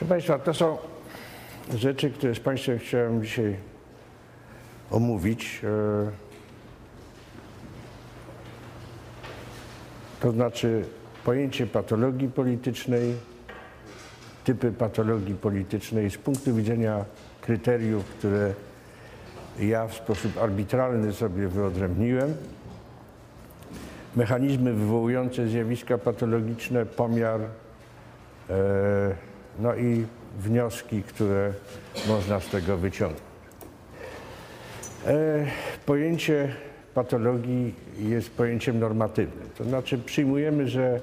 Proszę Państwa, to są rzeczy, które z Państwem chciałem dzisiaj omówić. E, To znaczy pojęcie patologii politycznej, typy patologii politycznej z punktu widzenia kryteriów, które ja w sposób arbitralny sobie wyodrębniłem. Mechanizmy wywołujące zjawiska patologiczne, pomiar, e, no i wnioski, które można z tego wyciągnąć. E, Pojęcie patologii jest pojęciem normatywnym. To znaczy przyjmujemy, że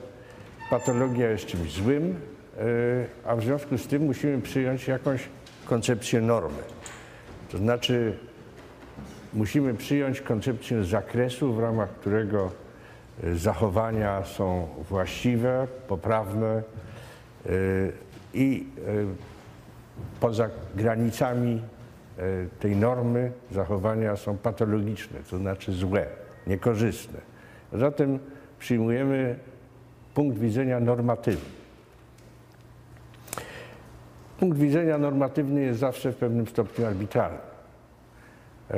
patologia jest czymś złym, e, a w związku z tym musimy przyjąć jakąś koncepcję normy. To znaczy musimy przyjąć koncepcję zakresu, w ramach którego e, zachowania są właściwe, poprawne i poza granicami tej normy zachowania są patologiczne, to znaczy złe, niekorzystne. Zatem przyjmujemy punkt widzenia normatywny. Punkt widzenia normatywny jest zawsze w pewnym stopniu arbitralny. E,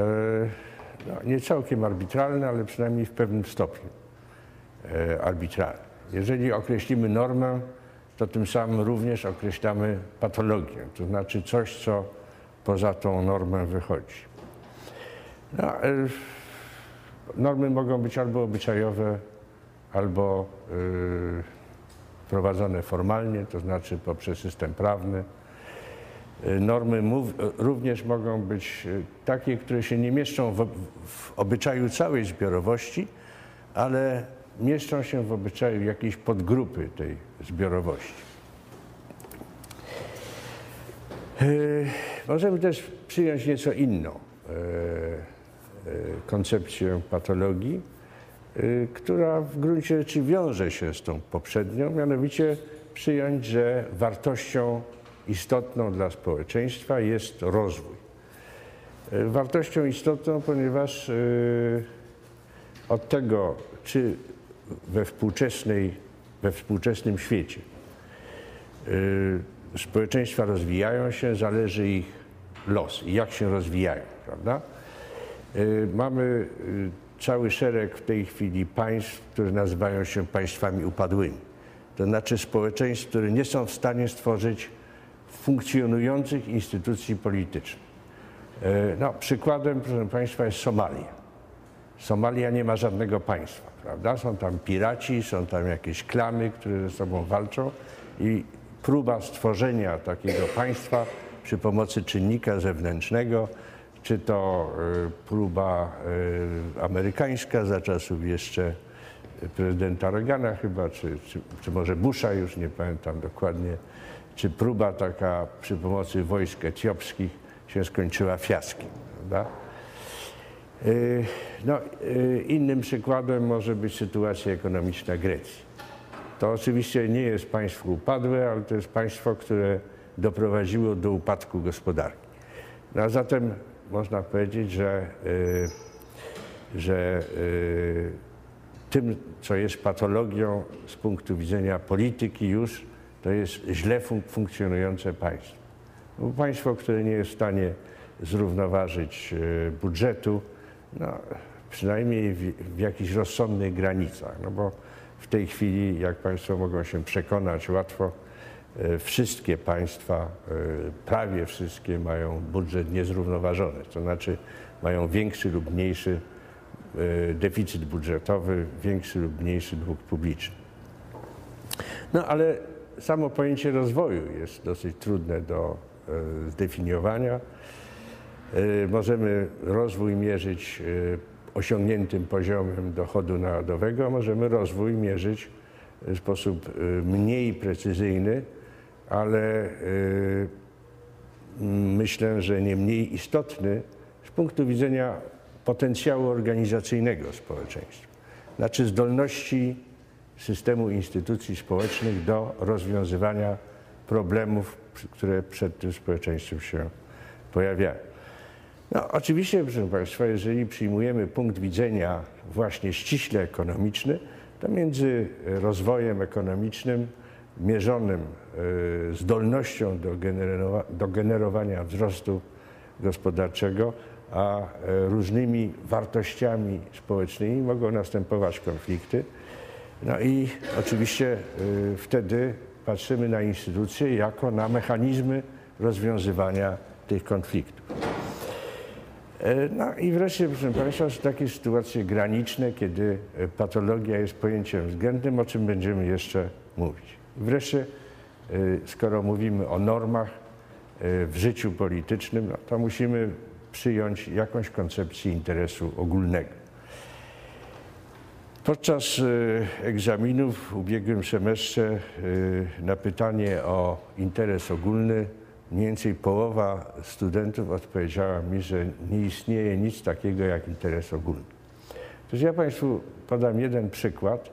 no, nie całkiem arbitralny, ale przynajmniej w pewnym stopniu e, arbitralny. Jeżeli określimy normę, to tym samym również określamy patologię, to znaczy coś, co poza tą normę wychodzi. No, e, normy mogą być albo obyczajowe, albo yy, prowadzone formalnie, to znaczy poprzez system prawny. Normy mów, również mogą być takie, które się nie mieszczą w, w obyczaju całej zbiorowości, ale mieszczą się w obyczaju jakiejś podgrupy tej zbiorowości. Yy, możemy też przyjąć nieco inną yy, yy, koncepcję patologii, która w gruncie rzeczy wiąże się z tą poprzednią, mianowicie przyjąć, że wartością istotną dla społeczeństwa jest rozwój. Wartością istotną, ponieważ od tego, czy we współczesnej, we współczesnym świecie społeczeństwa rozwijają się, zależy ich los i jak się rozwijają, prawda? Mamy cały szereg w tej chwili państw, które nazywają się państwami upadłymi. To znaczy społeczeństw, które nie są w stanie stworzyć funkcjonujących instytucji politycznych. No, przykładem, proszę Państwa, jest Somalia. Somalia nie ma żadnego państwa, prawda? Są tam piraci, są tam jakieś klany, które ze sobą walczą i próba stworzenia takiego państwa przy pomocy czynnika zewnętrznego, czy to y, próba y, amerykańska za czasów jeszcze prezydenta Reagana chyba, czy, czy, czy może Busha, już nie pamiętam dokładnie, czy próba taka przy pomocy wojsk etiopskich się skończyła fiaskiem. Prawda? Y, no, innym przykładem może być sytuacja ekonomiczna Grecji. To oczywiście nie jest państwo upadłe, ale to jest państwo, które doprowadziło do upadku gospodarki. No a zatem można powiedzieć, że, y, że tym, co jest patologią z punktu widzenia polityki już, to jest źle fun funkcjonujące państwo. Bo państwo, które nie jest w stanie zrównoważyć budżetu, no, przynajmniej w, w jakichś rozsądnych granicach, no bo w tej chwili, jak Państwo mogą się przekonać łatwo, e, wszystkie państwa, e, prawie wszystkie mają budżet niezrównoważony, to znaczy mają większy lub mniejszy e, deficyt budżetowy, większy lub mniejszy dług publiczny. No ale samo pojęcie rozwoju jest dosyć trudne do zdefiniowania. Możemy rozwój mierzyć osiągniętym poziomem dochodu narodowego, możemy rozwój mierzyć w sposób mniej precyzyjny, ale myślę, że nie mniej istotny z punktu widzenia potencjału organizacyjnego społeczeństwa, znaczy zdolności systemu instytucji społecznych do rozwiązywania problemów, które przed tym społeczeństwem się pojawiają. No, oczywiście, proszę Państwa, jeżeli przyjmujemy punkt widzenia właśnie ściśle ekonomiczny, to między rozwojem ekonomicznym mierzonym y, zdolnością do, generowa- do generowania wzrostu gospodarczego, a y, różnymi wartościami społecznymi mogą następować konflikty. No i oczywiście y, wtedy patrzymy na instytucje jako na mechanizmy rozwiązywania tych konfliktów. E, No i wreszcie, proszę Państwa, są takie sytuacje graniczne, kiedy e, patologia jest pojęciem względnym, o czym będziemy jeszcze mówić. Wreszcie, e, skoro mówimy o normach w życiu politycznym, no to musimy przyjąć jakąś koncepcję interesu ogólnego. Podczas egzaminów w ubiegłym semestrze na pytanie o interes ogólny mniej więcej połowa studentów odpowiedziała mi, że nie istnieje nic takiego jak interes ogólny. Otóż ja Państwu podam jeden przykład,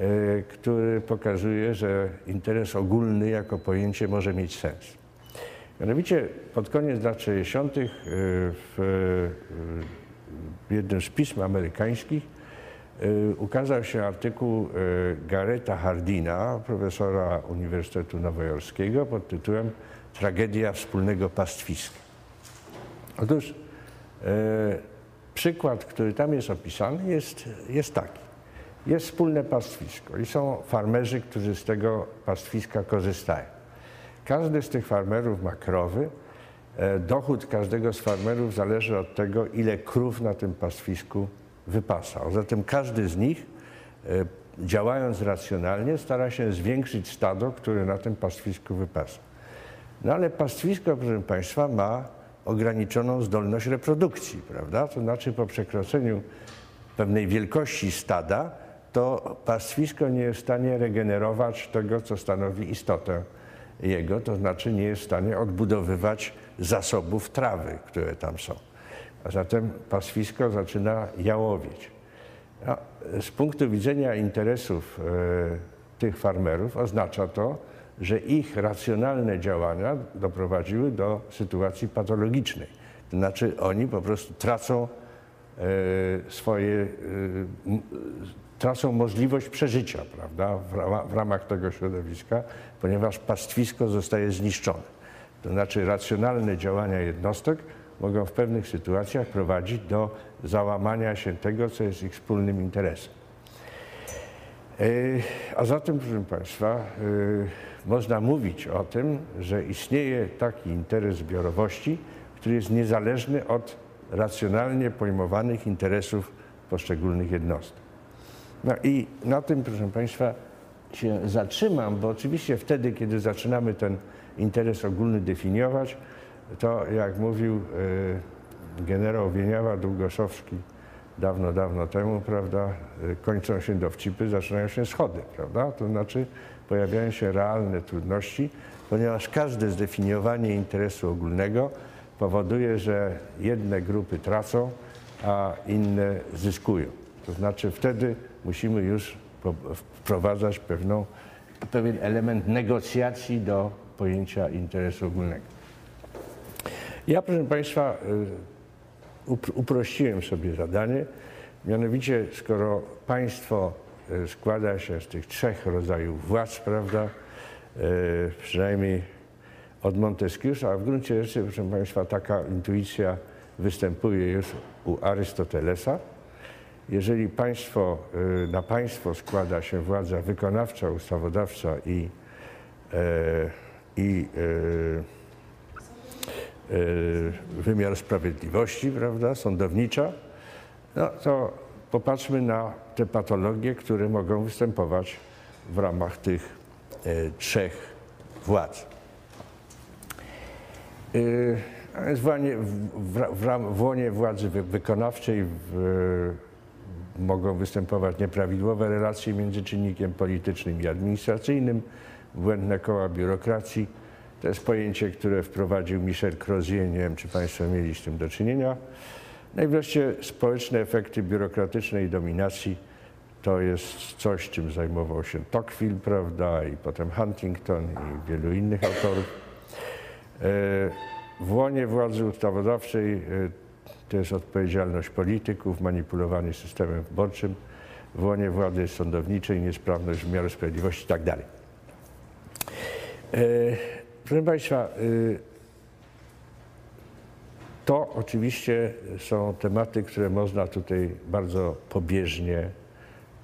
e, który pokazuje, że interes ogólny jako pojęcie może mieć sens. Mianowicie pod koniec lat 60. e, w, e, w jednym z pism amerykańskich ukazał się artykuł Gareta Hardina, profesora Uniwersytetu Nowojorskiego pod tytułem Tragedia wspólnego pastwiska. Otóż e, przykład, który tam jest opisany, jest, jest taki. Jest wspólne pastwisko i są farmerzy, którzy z tego pastwiska korzystają. Każdy z tych farmerów ma krowy. E, Dochód każdego z farmerów zależy od tego, ile krów na tym pastwisku wypasa. Zatem każdy z nich, e, działając racjonalnie, stara się zwiększyć stado, które na tym pastwisku wypasa. No ale pastwisko, proszę Państwa, ma ograniczoną zdolność reprodukcji, prawda? To znaczy po przekroczeniu pewnej wielkości stada, to pastwisko nie jest w stanie regenerować tego, co stanowi istotę jego, to znaczy nie jest w stanie odbudowywać zasobów trawy, które tam są. A zatem pastwisko zaczyna jałowieć. Z punktu widzenia interesów e, tych farmerów oznacza to, że ich racjonalne działania doprowadziły do sytuacji patologicznej. To znaczy oni po prostu tracą e, swoje, e, tracą możliwość przeżycia prawda, w, rama, w ramach tego środowiska, ponieważ pastwisko zostaje zniszczone. To znaczy racjonalne działania jednostek mogą w pewnych sytuacjach prowadzić do załamania się tego, co jest ich wspólnym interesem. E, A zatem, proszę Państwa, można mówić o tym, że istnieje taki interes zbiorowości, który jest niezależny od racjonalnie pojmowanych interesów poszczególnych jednostek. No i na tym, proszę Państwa, się zatrzymam, bo oczywiście wtedy, kiedy zaczynamy ten interes ogólny definiować, to jak mówił e, generał Wieniawa Długoszowski dawno, dawno temu, prawda, e, kończą się dowcipy, zaczynają się schody, prawda? To znaczy pojawiają się realne trudności, ponieważ każde zdefiniowanie interesu ogólnego powoduje, że jedne grupy tracą, a inne zyskują. To znaczy wtedy musimy już wprowadzać pewną, pewien element negocjacji do pojęcia interesu ogólnego. Ja, proszę Państwa, y, uprościłem sobie zadanie. Mianowicie, skoro państwo y, składa się z tych trzech rodzajów władz, prawda, y, przynajmniej od Monteskiusza, a w gruncie rzeczy, proszę Państwa, taka intuicja występuje już u Arystotelesa. Jeżeli państwo, y, na państwo składa się władza wykonawcza, ustawodawcza i, e, i e, wymiar sprawiedliwości, prawda, sądownicza, no to popatrzmy na te patologie, które mogą występować w ramach tych e, trzech władz. Więc w, w, w, łonie władzy wy, wykonawczej w, mogą występować nieprawidłowe relacje między czynnikiem politycznym i administracyjnym, błędne koła biurokracji. To jest pojęcie, które wprowadził Michel Crozier. Nie wiem, czy Państwo mieli z tym do czynienia. No i wreszcie społeczne efekty biurokratycznej dominacji to jest coś, czym zajmował się Tocqueville, prawda, i potem Huntington i wielu innych autorów. E, W łonie władzy ustawodawczej e, to jest odpowiedzialność polityków, manipulowanie systemem wyborczym. W łonie władzy sądowniczej niesprawność wymiaru sprawiedliwości i tak. Proszę Państwa, to oczywiście są tematy, które można tutaj bardzo pobieżnie,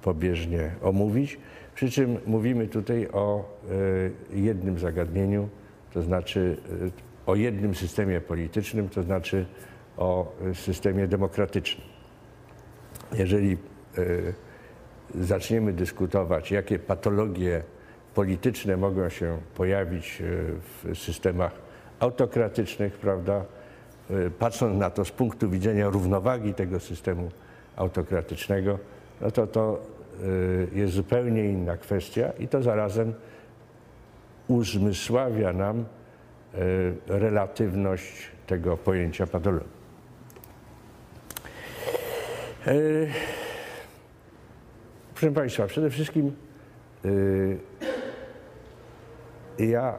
pobieżnie omówić. Przy czym mówimy tutaj o jednym zagadnieniu, to znaczy o jednym systemie politycznym, to znaczy o systemie demokratycznym. Jeżeli zaczniemy dyskutować, jakie patologie polityczne mogą się pojawić w systemach autokratycznych, prawda, patrząc na to z punktu widzenia równowagi tego systemu autokratycznego, no to to jest zupełnie inna kwestia i to zarazem uzmysławia nam relatywność tego pojęcia patologii. Proszę Państwa, przede wszystkim ja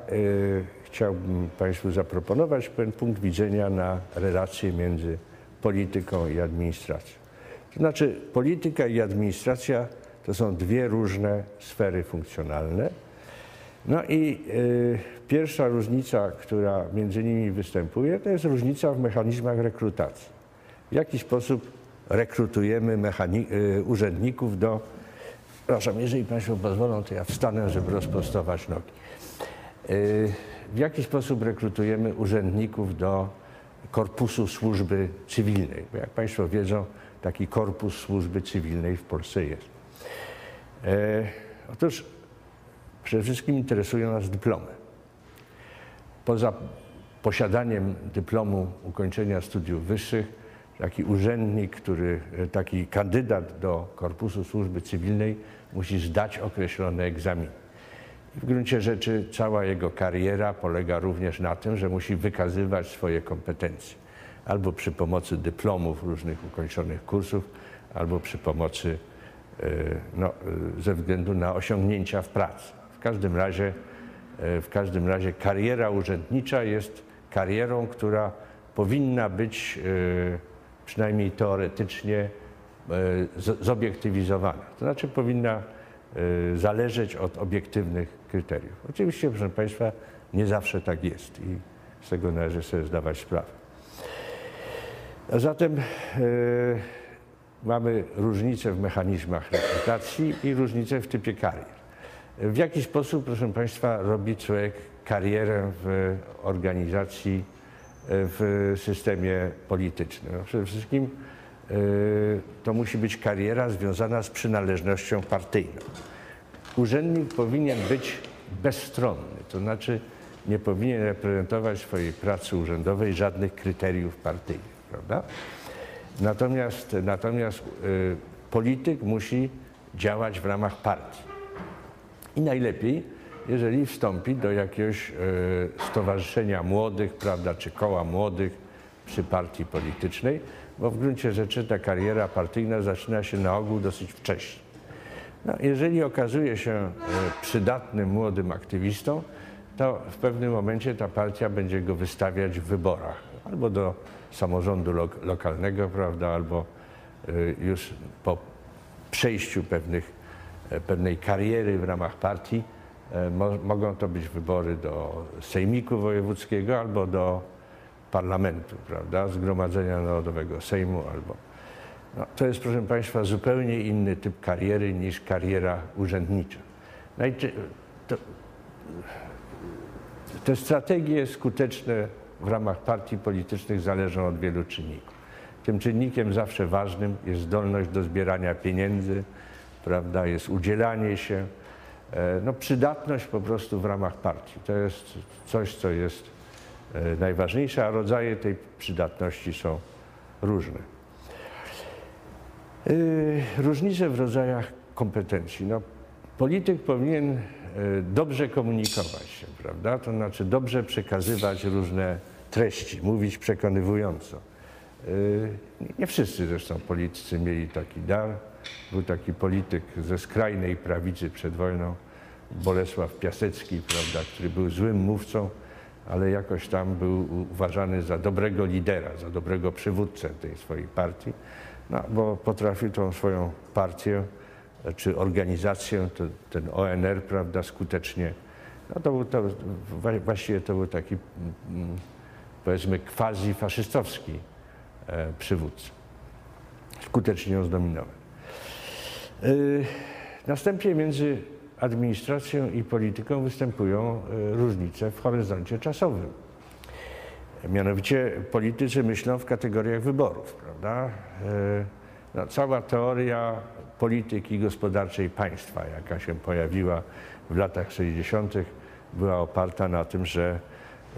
chciałbym Państwu zaproponować pewien punkt widzenia na relacje między polityką i administracją. To znaczy, polityka i administracja to są dwie różne sfery funkcjonalne. No i y, pierwsza różnica, która między nimi występuje, to jest różnica w mechanizmach rekrutacji. W jaki sposób rekrutujemy y, urzędników do. Przepraszam, jeżeli Państwo pozwolą, to ja wstanę, żeby rozprostować nogi. Y, w jaki sposób rekrutujemy urzędników do korpusu służby cywilnej? Bo jak Państwo wiedzą, taki korpus służby cywilnej w Polsce jest. E, otóż przede wszystkim interesują nas dyplomy. Poza posiadaniem dyplomu ukończenia studiów wyższych, taki urzędnik, który, taki kandydat do korpusu służby cywilnej musi zdać określone egzaminy. W gruncie rzeczy cała jego kariera polega również na tym, że musi wykazywać swoje kompetencje. Albo przy pomocy dyplomów różnych ukończonych kursów, albo przy pomocy e, no, e, ze względu na osiągnięcia w pracy. W każdym razie, e, w każdym razie kariera urzędnicza jest karierą, która powinna być przynajmniej teoretycznie zobiektywizowana. To znaczy powinna zależeć od obiektywnych kryteriów. Oczywiście, proszę Państwa, nie zawsze tak jest i z tego należy sobie zdawać sprawę. A zatem y, mamy różnice w mechanizmach rekrutacji i różnice w typie karier. W jaki sposób, proszę Państwa, robi człowiek karierę w organizacji, y, w systemie politycznym? No przede wszystkim to musi być kariera związana z przynależnością partyjną. Urzędnik powinien być bezstronny, to znaczy nie powinien reprezentować swojej pracy urzędowej żadnych kryteriów partyjnych, prawda? Natomiast, natomiast y, polityk musi działać w ramach partii. I najlepiej, jeżeli wstąpi do jakiegoś y, stowarzyszenia młodych, prawda, czy koła młodych przy partii politycznej, bo w gruncie rzeczy ta kariera partyjna zaczyna się na ogół dosyć wcześnie. No, jeżeli okazuje się e, przydatnym młodym aktywistą, to w pewnym momencie ta partia będzie go wystawiać w wyborach albo do samorządu lo lokalnego, prawda, albo e, już po przejściu pewnych, e, pewnej kariery w ramach partii mo mogą to być wybory do Sejmiku Wojewódzkiego albo do parlamentu, prawda, Zgromadzenia Narodowego Sejmu albo. No, to jest, proszę Państwa, zupełnie inny typ kariery niż kariera urzędnicza. To, te strategie skuteczne w ramach partii politycznych zależą od wielu czynników. Tym czynnikiem zawsze ważnym jest zdolność do zbierania pieniędzy, prawda, jest udzielanie się, e, no, przydatność po prostu w ramach partii. To jest coś, co jest e, najważniejsze, a rodzaje tej przydatności są różne. Y, różnice w rodzajach kompetencji. No, polityk powinien y, dobrze komunikować się, prawda? To znaczy dobrze przekazywać różne treści, mówić przekonywująco. Y, nie wszyscy zresztą politycy mieli taki dar. Był taki polityk ze skrajnej prawicy przed wojną, Bolesław Piasecki, prawda, który był złym mówcą, ale jakoś tam był uważany za dobrego lidera, za dobrego przywódcę tej swojej partii no, bo potrafił tą swoją partię czy organizację, to, ten ONR, prawda, skutecznie No to był to, właściwie to był taki mm, powiedzmy quasi-faszystowski e, przywódca. Skutecznie ją zdominował. Y, Następnie między administracją i polityką występują różnice w horyzoncie czasowym. Mianowicie politycy myślą w kategoriach wyborów, prawda? Y, No, cała teoria polityki gospodarczej państwa, jaka się pojawiła w latach 60., była oparta na tym, że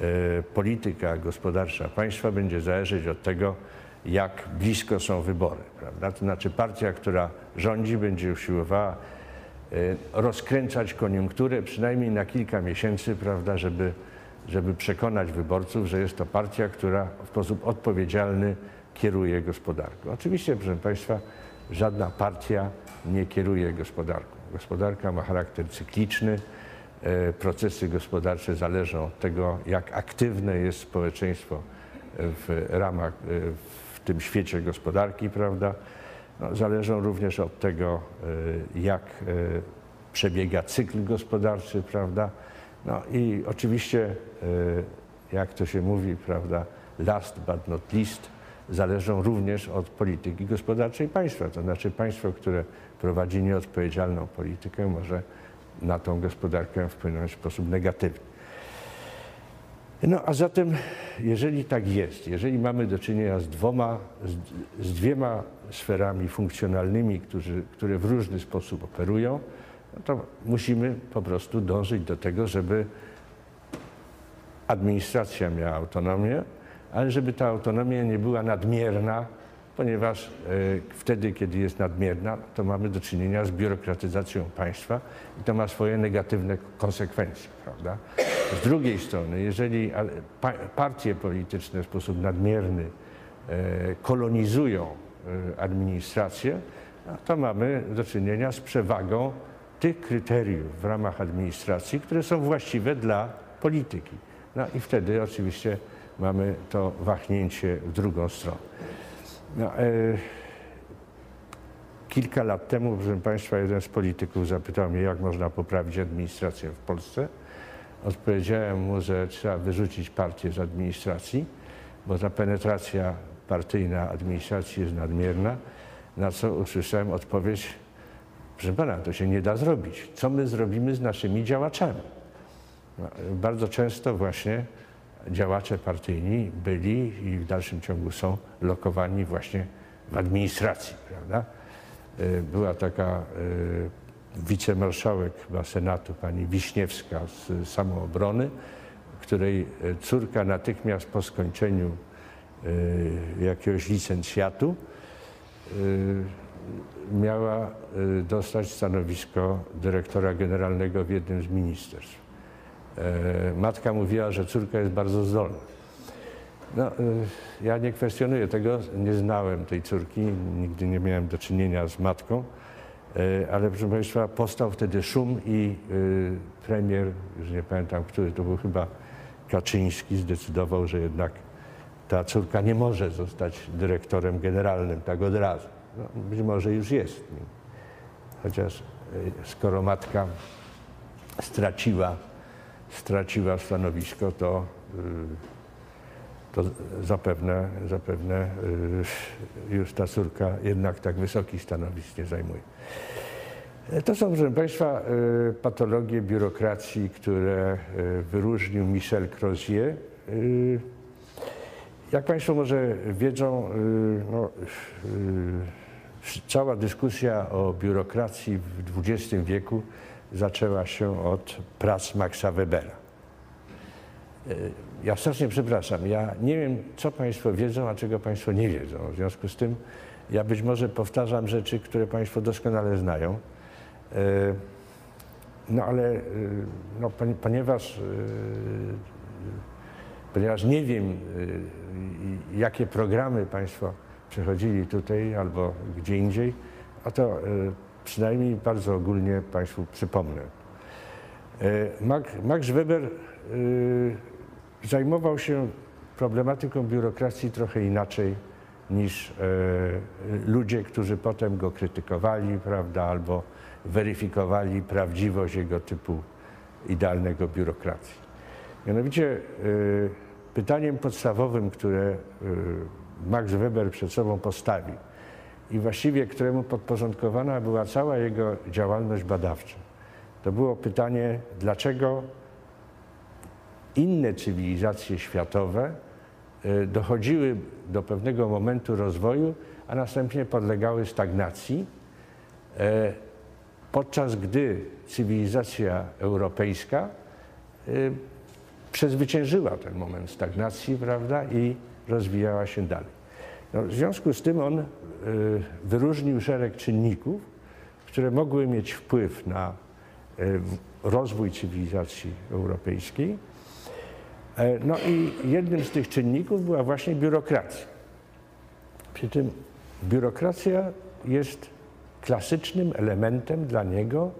y, polityka gospodarcza państwa będzie zależeć od tego, jak blisko są wybory. Prawda? To znaczy partia, która rządzi, będzie usiłowała y, rozkręcać koniunkturę przynajmniej na kilka miesięcy, prawda, żeby, żeby przekonać wyborców, że jest to partia, która w sposób odpowiedzialny kieruje gospodarką. Oczywiście, proszę Państwa, żadna partia nie kieruje gospodarką. Gospodarka ma charakter cykliczny. e, Procesy gospodarcze zależą od tego, jak aktywne jest społeczeństwo w ramach, e, w tym świecie gospodarki, prawda? No, zależą również od tego, e, jak przebiega cykl gospodarczy, prawda? No i oczywiście, jak to się mówi, prawda, last but not least, zależą również od polityki gospodarczej państwa. To znaczy państwo, które prowadzi nieodpowiedzialną politykę, może na tą gospodarkę wpłynąć w sposób negatywny. No a zatem, jeżeli tak jest, jeżeli mamy do czynienia z dwoma, z, z dwiema sferami funkcjonalnymi, którzy, które w różny sposób operują, no to musimy po prostu dążyć do tego, żeby administracja miała autonomię, ale żeby ta autonomia nie była nadmierna, ponieważ e, wtedy, kiedy jest nadmierna, to mamy do czynienia z biurokratyzacją państwa i to ma swoje negatywne konsekwencje, prawda? Z drugiej strony, jeżeli partie polityczne w sposób nadmierny e, kolonizują e, administrację, no to mamy do czynienia z przewagą tych kryteriów w ramach administracji, które są właściwe dla polityki. No i wtedy oczywiście mamy to wahnięcie w drugą stronę. No, e, kilka lat temu, proszę Państwa, jeden z polityków zapytał mnie, jak można poprawić administrację w Polsce. Odpowiedziałem mu, że trzeba wyrzucić partię z administracji, bo ta penetracja partyjna administracji jest nadmierna. Na co usłyszałem odpowiedź, proszę Pana, to się nie da zrobić. Co my zrobimy z naszymi działaczami? No, bardzo często właśnie działacze partyjni byli i w dalszym ciągu są lokowani właśnie w administracji, prawda? Y, Była taka y, wicemarszałek Senatu, pani Wiśniewska z Samoobrony, której y, córka natychmiast po skończeniu jakiegoś licencjatu miała dostać stanowisko dyrektora generalnego w jednym z ministerstw. E, Matka mówiła, że córka jest bardzo zdolna. No, y, ja nie kwestionuję tego, nie znałem tej córki, nigdy nie miałem do czynienia z matką, e, ale proszę Państwa, powstał wtedy szum i premier, już nie pamiętam który, to był chyba Kaczyński, zdecydował, że jednak ta córka nie może zostać dyrektorem generalnym tak od razu. No, być może już jest, chociaż skoro matka straciła straciła stanowisko, to, y, to zapewne, zapewne y, już ta córka jednak tak wysokich stanowisk nie zajmuje. To są, proszę Państwa, y, patologie biurokracji, które wyróżnił Michel Crozier. Jak Państwo może wiedzą, no, cała dyskusja o biurokracji w XX wieku zaczęła się od prac Maxa Webera. Ja strasznie przepraszam, ja nie wiem, co Państwo wiedzą, a czego Państwo nie wiedzą. W związku z tym ja być może powtarzam rzeczy, które Państwo doskonale znają. E, No ale e, no, poni- ponieważ, e, ponieważ nie wiem, jakie programy Państwo przechodzili tutaj albo gdzie indziej, a to przynajmniej bardzo ogólnie Państwu przypomnę. E, Max, Weber e, zajmował się problematyką biurokracji trochę inaczej niż e, ludzie, którzy potem go krytykowali, prawda, albo weryfikowali prawdziwość jego typu idealnego biurokracji. Mianowicie pytaniem podstawowym, które Max Weber przed sobą postawił i właściwie któremu podporządkowana była cała jego działalność badawcza, to było pytanie, dlaczego inne cywilizacje światowe y, dochodziły do pewnego momentu rozwoju, a następnie podlegały stagnacji, e, podczas gdy cywilizacja europejska y, przezwyciężyła ten moment stagnacji, prawda, i rozwijała się dalej. No, w związku z tym on y, wyróżnił szereg czynników, które mogły mieć wpływ na rozwój cywilizacji europejskiej E, no i jednym z tych czynników była właśnie biurokracja. Przy tym biurokracja jest klasycznym elementem dla niego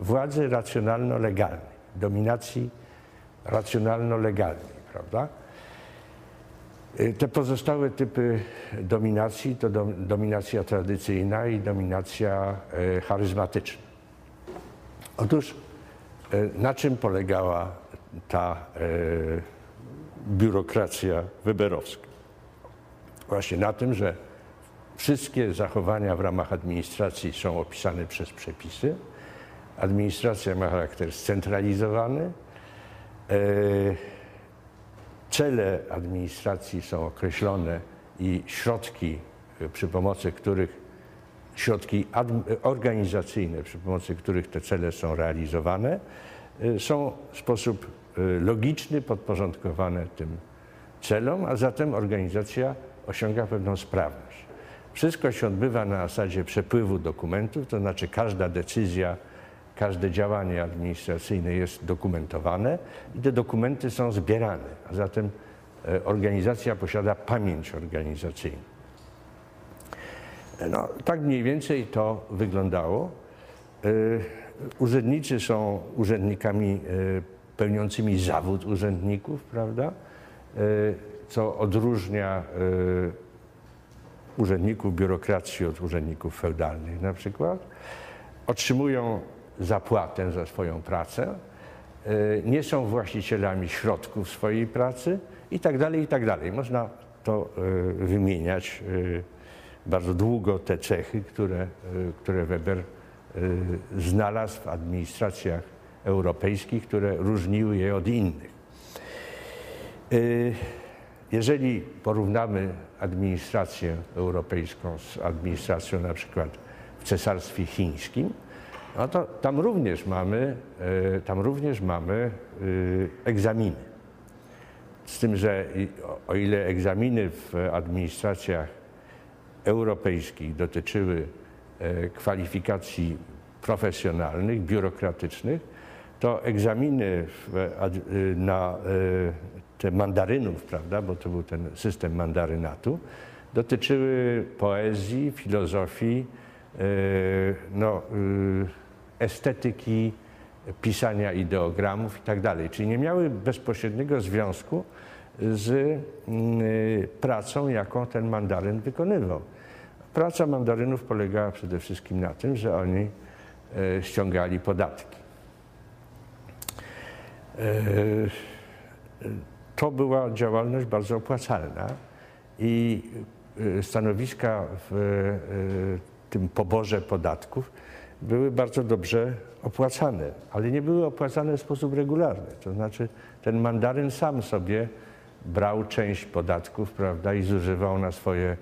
władzy racjonalno-legalnej, dominacji racjonalno-legalnej, prawda? E, te pozostałe typy dominacji to dominacja tradycyjna i dominacja e, charyzmatyczna. Otóż na czym polegała ta biurokracja weberowska. Właśnie na tym, że wszystkie zachowania w ramach administracji są opisane przez przepisy. Administracja ma charakter scentralizowany. Cele administracji są określone i środki, e, przy pomocy których środki organizacyjne, przy pomocy których te cele są realizowane, e, są w sposób Y, logiczny, podporządkowane tym celom, a zatem organizacja osiąga pewną sprawność. Wszystko się odbywa na zasadzie przepływu dokumentów, to znaczy każda decyzja, każde działanie administracyjne jest dokumentowane i te dokumenty są zbierane, a zatem y, organizacja posiada pamięć organizacyjną. No, tak mniej więcej to wyglądało. Y, urzędnicy są urzędnikami pełniącymi zawód urzędników, prawda? E, co odróżnia e, urzędników biurokracji od urzędników feudalnych na przykład. Otrzymują zapłatę za swoją pracę, e, nie są właścicielami środków swojej pracy i tak dalej, i tak dalej. Można to wymieniać bardzo długo, te cechy, które, które Weber znalazł w administracjach europejskich, które różniły je od innych. Y, jeżeli porównamy administrację europejską z administracją na przykład w cesarstwie chińskim, no to tam również mamy, y, tam również mamy y, egzaminy. Z tym, że o ile egzaminy w administracjach europejskich dotyczyły kwalifikacji profesjonalnych, biurokratycznych, to egzaminy na e, te mandarynów, prawda, bo to był ten system mandarynatu, dotyczyły poezji, filozofii, e, no, e, estetyki, pisania ideogramów i tak. Czyli nie miały bezpośredniego związku z mm, pracą, jaką ten mandaryn wykonywał. Praca mandarynów polegała przede wszystkim na tym, że oni ściągali podatki. E, to była działalność bardzo opłacalna i e, stanowiska w e, tym poborze podatków były bardzo dobrze opłacane, ale nie były opłacane w sposób regularny. To znaczy ten mandaryn sam sobie brał część podatków prawda, i zużywał na swoje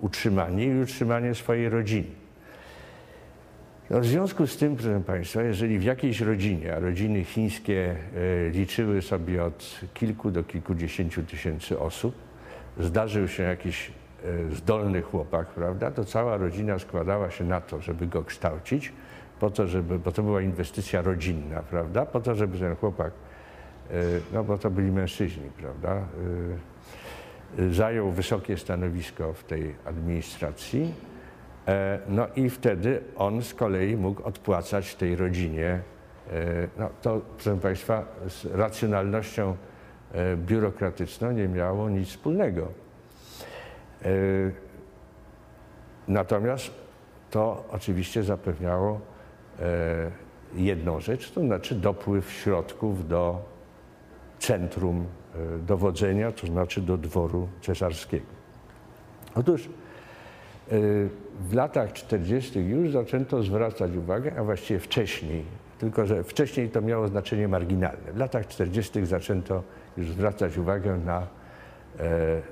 utrzymanie i utrzymanie swojej rodziny. No w związku z tym, proszę Państwa, jeżeli w jakiejś rodzinie, a rodziny chińskie e, liczyły sobie od kilku do kilkudziesięciu tysięcy osób, zdarzył się jakiś zdolny chłopak, prawda, to cała rodzina składała się na to, żeby go kształcić, po to, żeby, bo to była inwestycja rodzinna, prawda, po to, żeby ten chłopak, e, no bo to byli mężczyźni, prawda, zajął wysokie stanowisko w tej administracji, E, no i wtedy on z kolei mógł odpłacać tej rodzinie. E, no to, proszę Państwa, z racjonalnością e, biurokratyczną nie miało nic wspólnego. Natomiast to oczywiście zapewniało jedną rzecz, to znaczy dopływ środków do centrum e, dowodzenia, to znaczy do dworu cesarskiego. Otóż e, w latach 40. już zaczęto zwracać uwagę, a właściwie wcześniej, tylko że wcześniej to miało znaczenie marginalne. W latach 40. zaczęto już zwracać uwagę na, e,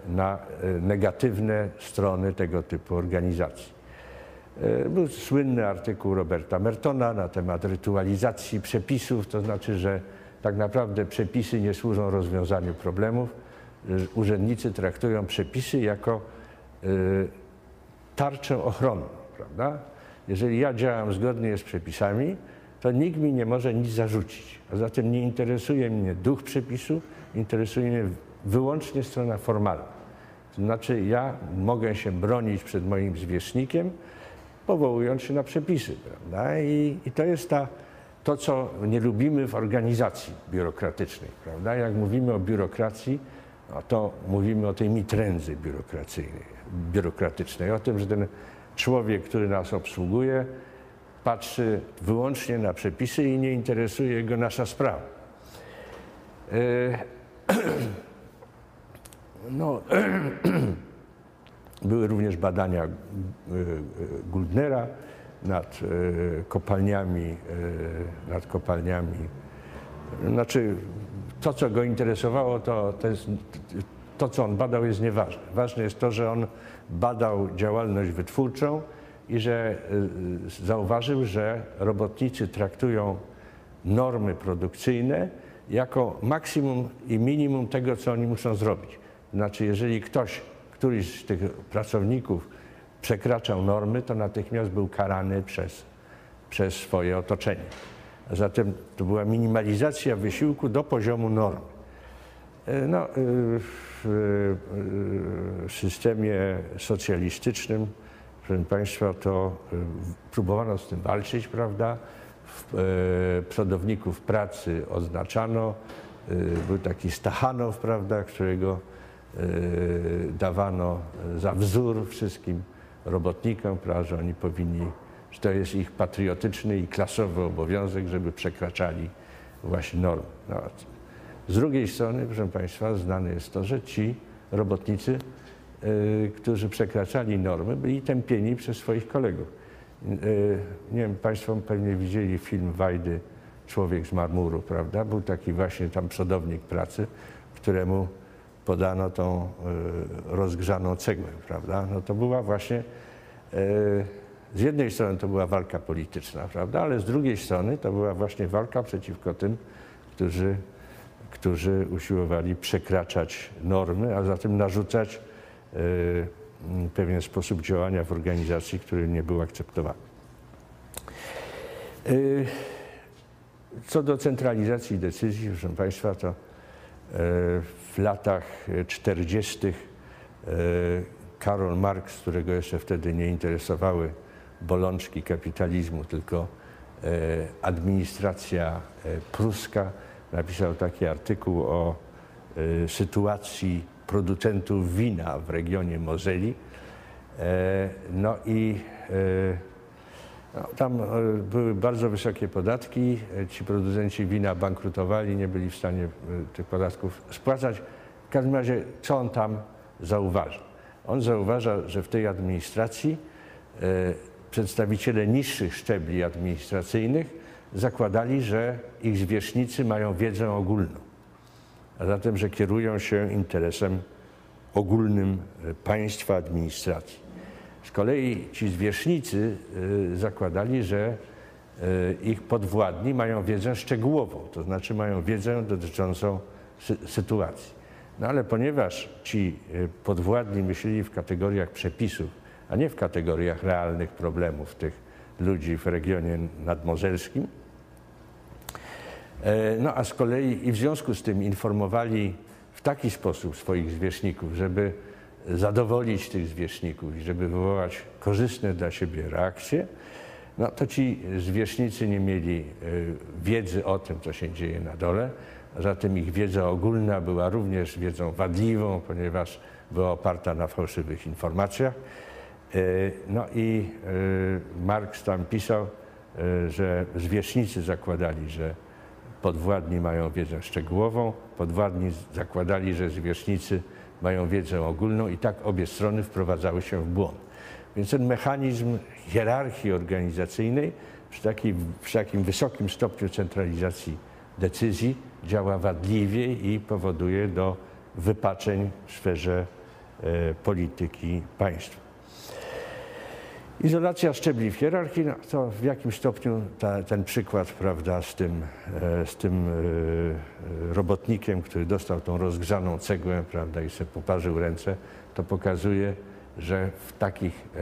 na negatywne strony tego typu organizacji. Był słynny artykuł Roberta Mertona na temat rytualizacji przepisów, to znaczy, że tak naprawdę przepisy nie służą rozwiązaniu problemów. Urzędnicy traktują przepisy jako tarczę ochronną, prawda? Jeżeli ja działam zgodnie z przepisami, to nikt mi nie może nic zarzucić. A zatem nie interesuje mnie duch przepisu, interesuje mnie wyłącznie strona formalna. To znaczy ja mogę się bronić przed moim zwierzchnikiem, powołując się na przepisy, prawda? I, i to jest ta to, co nie lubimy w organizacji biurokratycznej. Prawda? Jak mówimy o biurokracji, no to mówimy o tej mitrędzy biurokracyjnej, biurokratycznej, o tym, że ten człowiek, który nas obsługuje, patrzy wyłącznie na przepisy i nie interesuje go nasza sprawa. E, no, były również badania e, Guldnera, nad e, kopalniami, e, nad kopalniami. Znaczy, to, co go interesowało, to, to, jest, to, co on badał, jest nieważne. Ważne jest to, że on badał działalność wytwórczą i że e, zauważył, że robotnicy traktują normy produkcyjne jako maksimum i minimum tego, co oni muszą zrobić. Znaczy, jeżeli ktoś, któryś z tych pracowników przekraczał normy, to natychmiast był karany przez, przez swoje otoczenie. Zatem to była minimalizacja wysiłku do poziomu normy. E, no, e, w systemie socjalistycznym, proszę Państwa, to e, próbowano z tym walczyć, prawda? Przodowników pracy oznaczano. Był taki Stachanow, prawda, którego dawano za wzór wszystkim robotnikom, prawda, że oni powinni, że to jest ich patriotyczny i klasowy obowiązek, żeby przekraczali właśnie normy. No, z drugiej strony, proszę Państwa, znane jest to, że ci robotnicy, y, którzy przekraczali normy, byli tępieni przez swoich kolegów. Y, nie wiem, Państwo pewnie widzieli film Wajdy Człowiek z marmuru, prawda? Był taki właśnie tam przodownik pracy, któremu podano tą e, rozgrzaną cegłę, prawda? No to była właśnie, e, z jednej strony to była walka polityczna, prawda? Ale z drugiej strony to była właśnie walka przeciwko tym, którzy, którzy usiłowali przekraczać normy, a zatem narzucać e, pewien sposób działania w organizacji, który nie był akceptowany. Co do centralizacji decyzji, proszę Państwa, to w latach 40. E, Karol Marx, którego jeszcze wtedy nie interesowały bolączki kapitalizmu, tylko e, administracja e, pruska, napisał taki artykuł o sytuacji producentów wina w regionie Mozeli. No i tam e, były bardzo wysokie podatki, e, ci producenci wina bankrutowali, nie byli w stanie e, tych podatków spłacać. W każdym razie, co on tam zauważa? On zauważa, że w tej administracji przedstawiciele niższych szczebli administracyjnych zakładali, że ich zwierzchnicy mają wiedzę ogólną, a zatem, że kierują się interesem ogólnym państwa administracji. Z kolei ci zwierzchnicy y, zakładali, że y, ich podwładni mają wiedzę szczegółową, to znaczy mają wiedzę dotyczącą sytuacji. No ale ponieważ ci y, podwładni myśleli w kategoriach przepisów, a nie w kategoriach realnych problemów tych ludzi w regionie nadmozelskim, no a z kolei i w związku z tym informowali w taki sposób swoich zwierzchników, żeby zadowolić tych zwierzchników i żeby wywołać korzystne dla siebie reakcje, no to ci zwierzchnicy nie mieli e, wiedzy o tym, co się dzieje na dole, zatem ich wiedza ogólna była również wiedzą wadliwą, ponieważ była oparta na fałszywych informacjach. E, no i e, Marx tam pisał, że zwierzchnicy zakładali, że podwładni mają wiedzę szczegółową, podwładni zakładali, że zwierzchnicy mają wiedzę ogólną i tak obie strony wprowadzały się w błąd. Więc ten mechanizm hierarchii organizacyjnej przy, takiej, przy takim wysokim stopniu centralizacji decyzji działa wadliwie i powoduje do wypaczeń w sferze e, polityki państwa. Izolacja szczebli w hierarchii, no to w jakim stopniu ta, ten przykład prawda, z tym, e, z tym e, robotnikiem, który dostał tą rozgrzaną cegłę prawda, i sobie poparzył ręce, to pokazuje, że w takich e,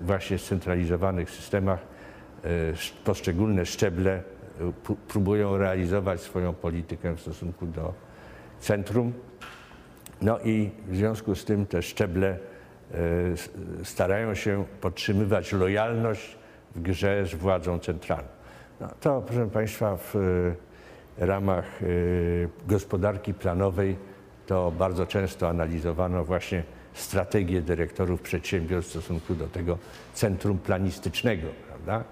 właśnie scentralizowanych systemach poszczególne szczeble próbują realizować swoją politykę w stosunku do centrum. No i w związku z tym te szczeble starają się podtrzymywać lojalność w grze z władzą centralną. No, to, proszę Państwa, w e, ramach e, gospodarki planowej to bardzo często analizowano właśnie strategię dyrektorów przedsiębiorstw w stosunku do tego centrum planistycznego. Prawda?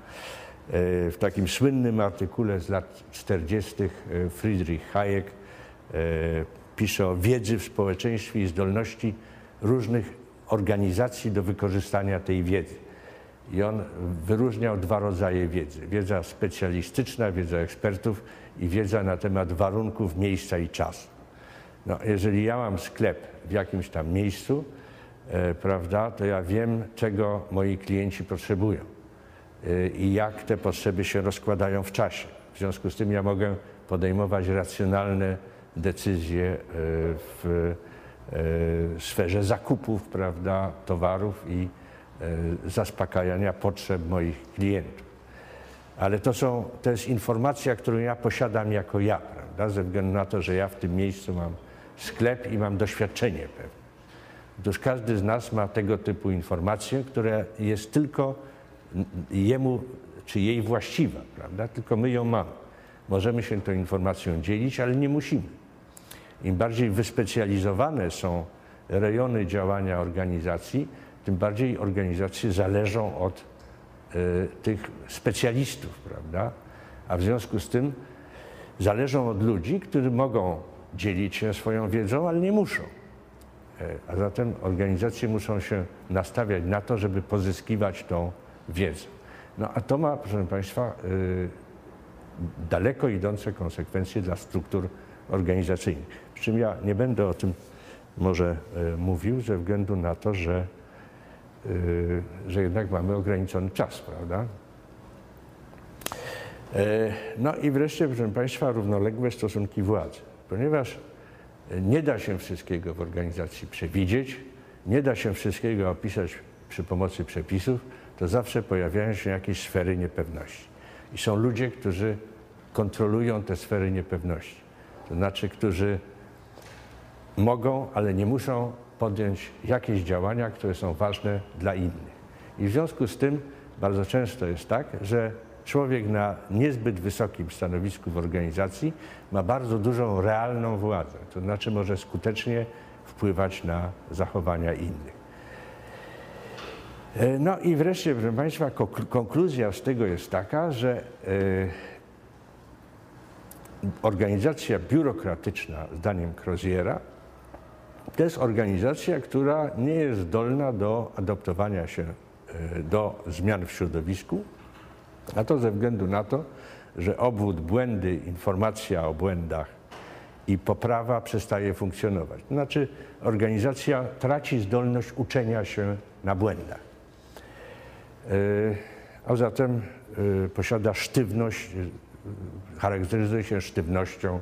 W takim słynnym artykule z lat 40. Friedrich Hayek pisze o wiedzy w społeczeństwie i zdolności różnych organizacji do wykorzystania tej wiedzy. I on wyróżniał dwa rodzaje wiedzy. Wiedza specjalistyczna, wiedza ekspertów i wiedza na temat warunków, miejsca i czasu. No, jeżeli ja mam sklep w jakimś tam miejscu, e, prawda, to ja wiem, czego moi klienci potrzebują e, i jak te potrzeby się rozkładają w czasie. W związku z tym ja mogę podejmować racjonalne decyzje e, w sferze zakupów prawda, towarów i e, zaspokajania potrzeb moich klientów. Ale to, są, to jest informacja, którą ja posiadam jako ja, prawda, ze względu na to, że ja w tym miejscu mam sklep i mam doświadczenie pewne. Otóż każdy z nas ma tego typu informację, która jest tylko jemu czy jej właściwa, prawda? Tylko my ją mamy. Możemy się tą informacją dzielić, ale nie musimy. Im bardziej wyspecjalizowane są rejony działania organizacji, tym bardziej organizacje zależą od y, tych specjalistów, prawda? A w związku z tym zależą od ludzi, którzy mogą dzielić się swoją wiedzą, ale nie muszą. E, a zatem organizacje muszą się nastawiać na to, żeby pozyskiwać tą wiedzę. No a to ma, proszę Państwa, y, daleko idące konsekwencje dla struktur organizacyjnych. Przy czym ja nie będę o tym może e, mówił ze względu na to, że, e, że jednak mamy ograniczony czas, prawda? E, no i wreszcie, proszę Państwa, równoległe stosunki władzy. Ponieważ nie da się wszystkiego w organizacji przewidzieć, nie da się wszystkiego opisać przy pomocy przepisów, to zawsze pojawiają się jakieś sfery niepewności. I są ludzie, którzy kontrolują te sfery niepewności to znaczy, którzy mogą, ale nie muszą podjąć jakieś działania, które są ważne dla innych. I w związku z tym bardzo często jest tak, że człowiek na niezbyt wysokim stanowisku w organizacji ma bardzo dużą realną władzę, to znaczy może skutecznie wpływać na zachowania innych. E, no i wreszcie, proszę Państwa, konkluzja z tego jest taka, że e, organizacja biurokratyczna, zdaniem Croziera, to jest organizacja, która nie jest zdolna do adaptowania się e, do zmian w środowisku, a to ze względu na to, że obwód, błędy, informacja o błędach i poprawa przestaje funkcjonować. To znaczy organizacja traci zdolność uczenia się na błędach. E, a zatem e, posiada sztywność charakteryzuje się sztywnością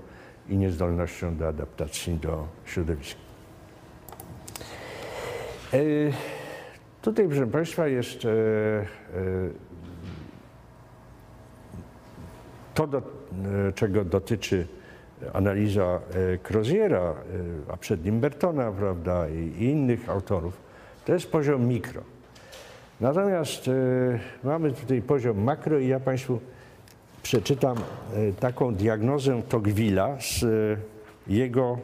i niezdolnością do adaptacji do środowiska. E, tutaj, proszę Państwa, jest e, e, to, do, czego dotyczy analiza Croziera, a przed nim Bertona, prawda, i innych autorów, to jest poziom mikro. Natomiast mamy tutaj poziom makro i ja Państwu przeczytam e, taką diagnozę Tocqueville'a z e, jego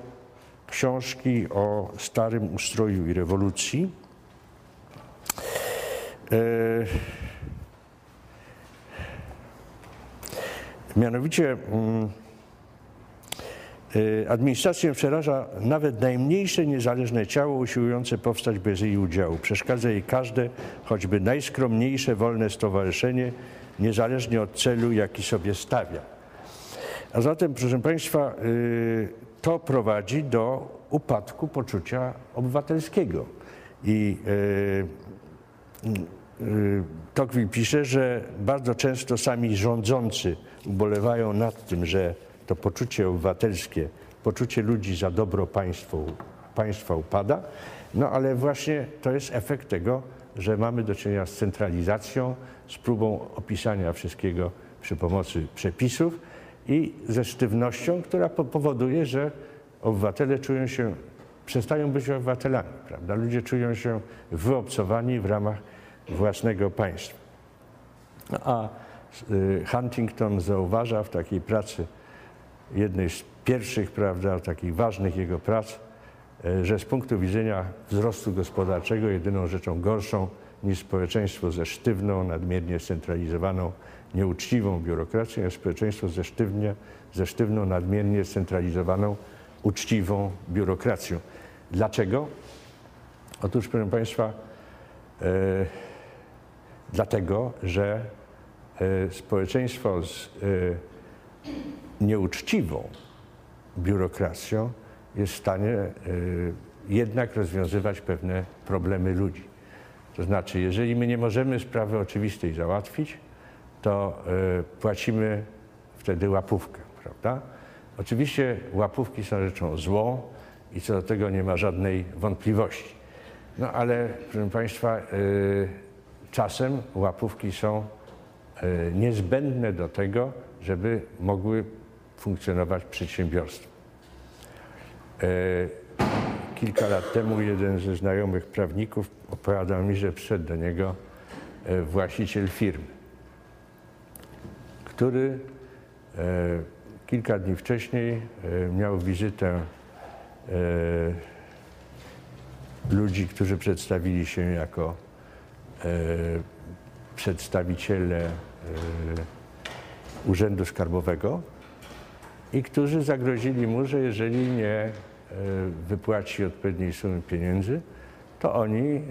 książki o starym ustroju i rewolucji. E, Mianowicie mm, y, administrację przeraża nawet najmniejsze niezależne ciało usiłujące powstać bez jej udziału. Przeszkadza jej każde, choćby najskromniejsze wolne stowarzyszenie, niezależnie od celu, jaki sobie stawia. A zatem, proszę Państwa, y, to prowadzi do upadku poczucia obywatelskiego. I y, y, Tocqueville pisze, że bardzo często sami rządzący ubolewają nad tym, że to poczucie obywatelskie, poczucie ludzi za dobro państwu, państwa upada, no ale właśnie to jest efekt tego, że mamy do czynienia z centralizacją, z próbą opisania wszystkiego przy pomocy przepisów i ze sztywnością, która powoduje, że obywatele czują się, przestają być obywatelami, prawda? Ludzie czują się wyobcowani w ramach własnego państwa. A y, Huntington zauważa w takiej pracy, jednej z pierwszych, prawda, takich ważnych jego prac, y, że z punktu widzenia wzrostu gospodarczego jedyną rzeczą gorszą niż społeczeństwo ze sztywną, nadmiernie scentralizowaną, nieuczciwą biurokracją jest społeczeństwo ze, sztywnie, ze sztywną, nadmiernie scentralizowaną, uczciwą biurokracją. Dlaczego? Otóż, proszę Państwa, e, dlatego, że e, społeczeństwo z e, nieuczciwą biurokracją jest w stanie jednak rozwiązywać pewne problemy ludzi. To znaczy, jeżeli my nie możemy sprawy oczywistej załatwić, to e, płacimy wtedy łapówkę, prawda? Oczywiście łapówki są rzeczą złą i co do tego nie ma żadnej wątpliwości. No ale, proszę Państwa, e, czasem łapówki są e, niezbędne do tego, żeby mogły funkcjonować przedsiębiorstwa. Kilka lat temu jeden ze znajomych prawników opowiadał mi, że przyszedł do niego właściciel firmy który e, kilka dni wcześniej e, miał wizytę e, ludzi, którzy przedstawili się jako przedstawiciele Urzędu Skarbowego i którzy zagrozili mu, że jeżeli nie wypłaci odpowiedniej sumy pieniędzy, to oni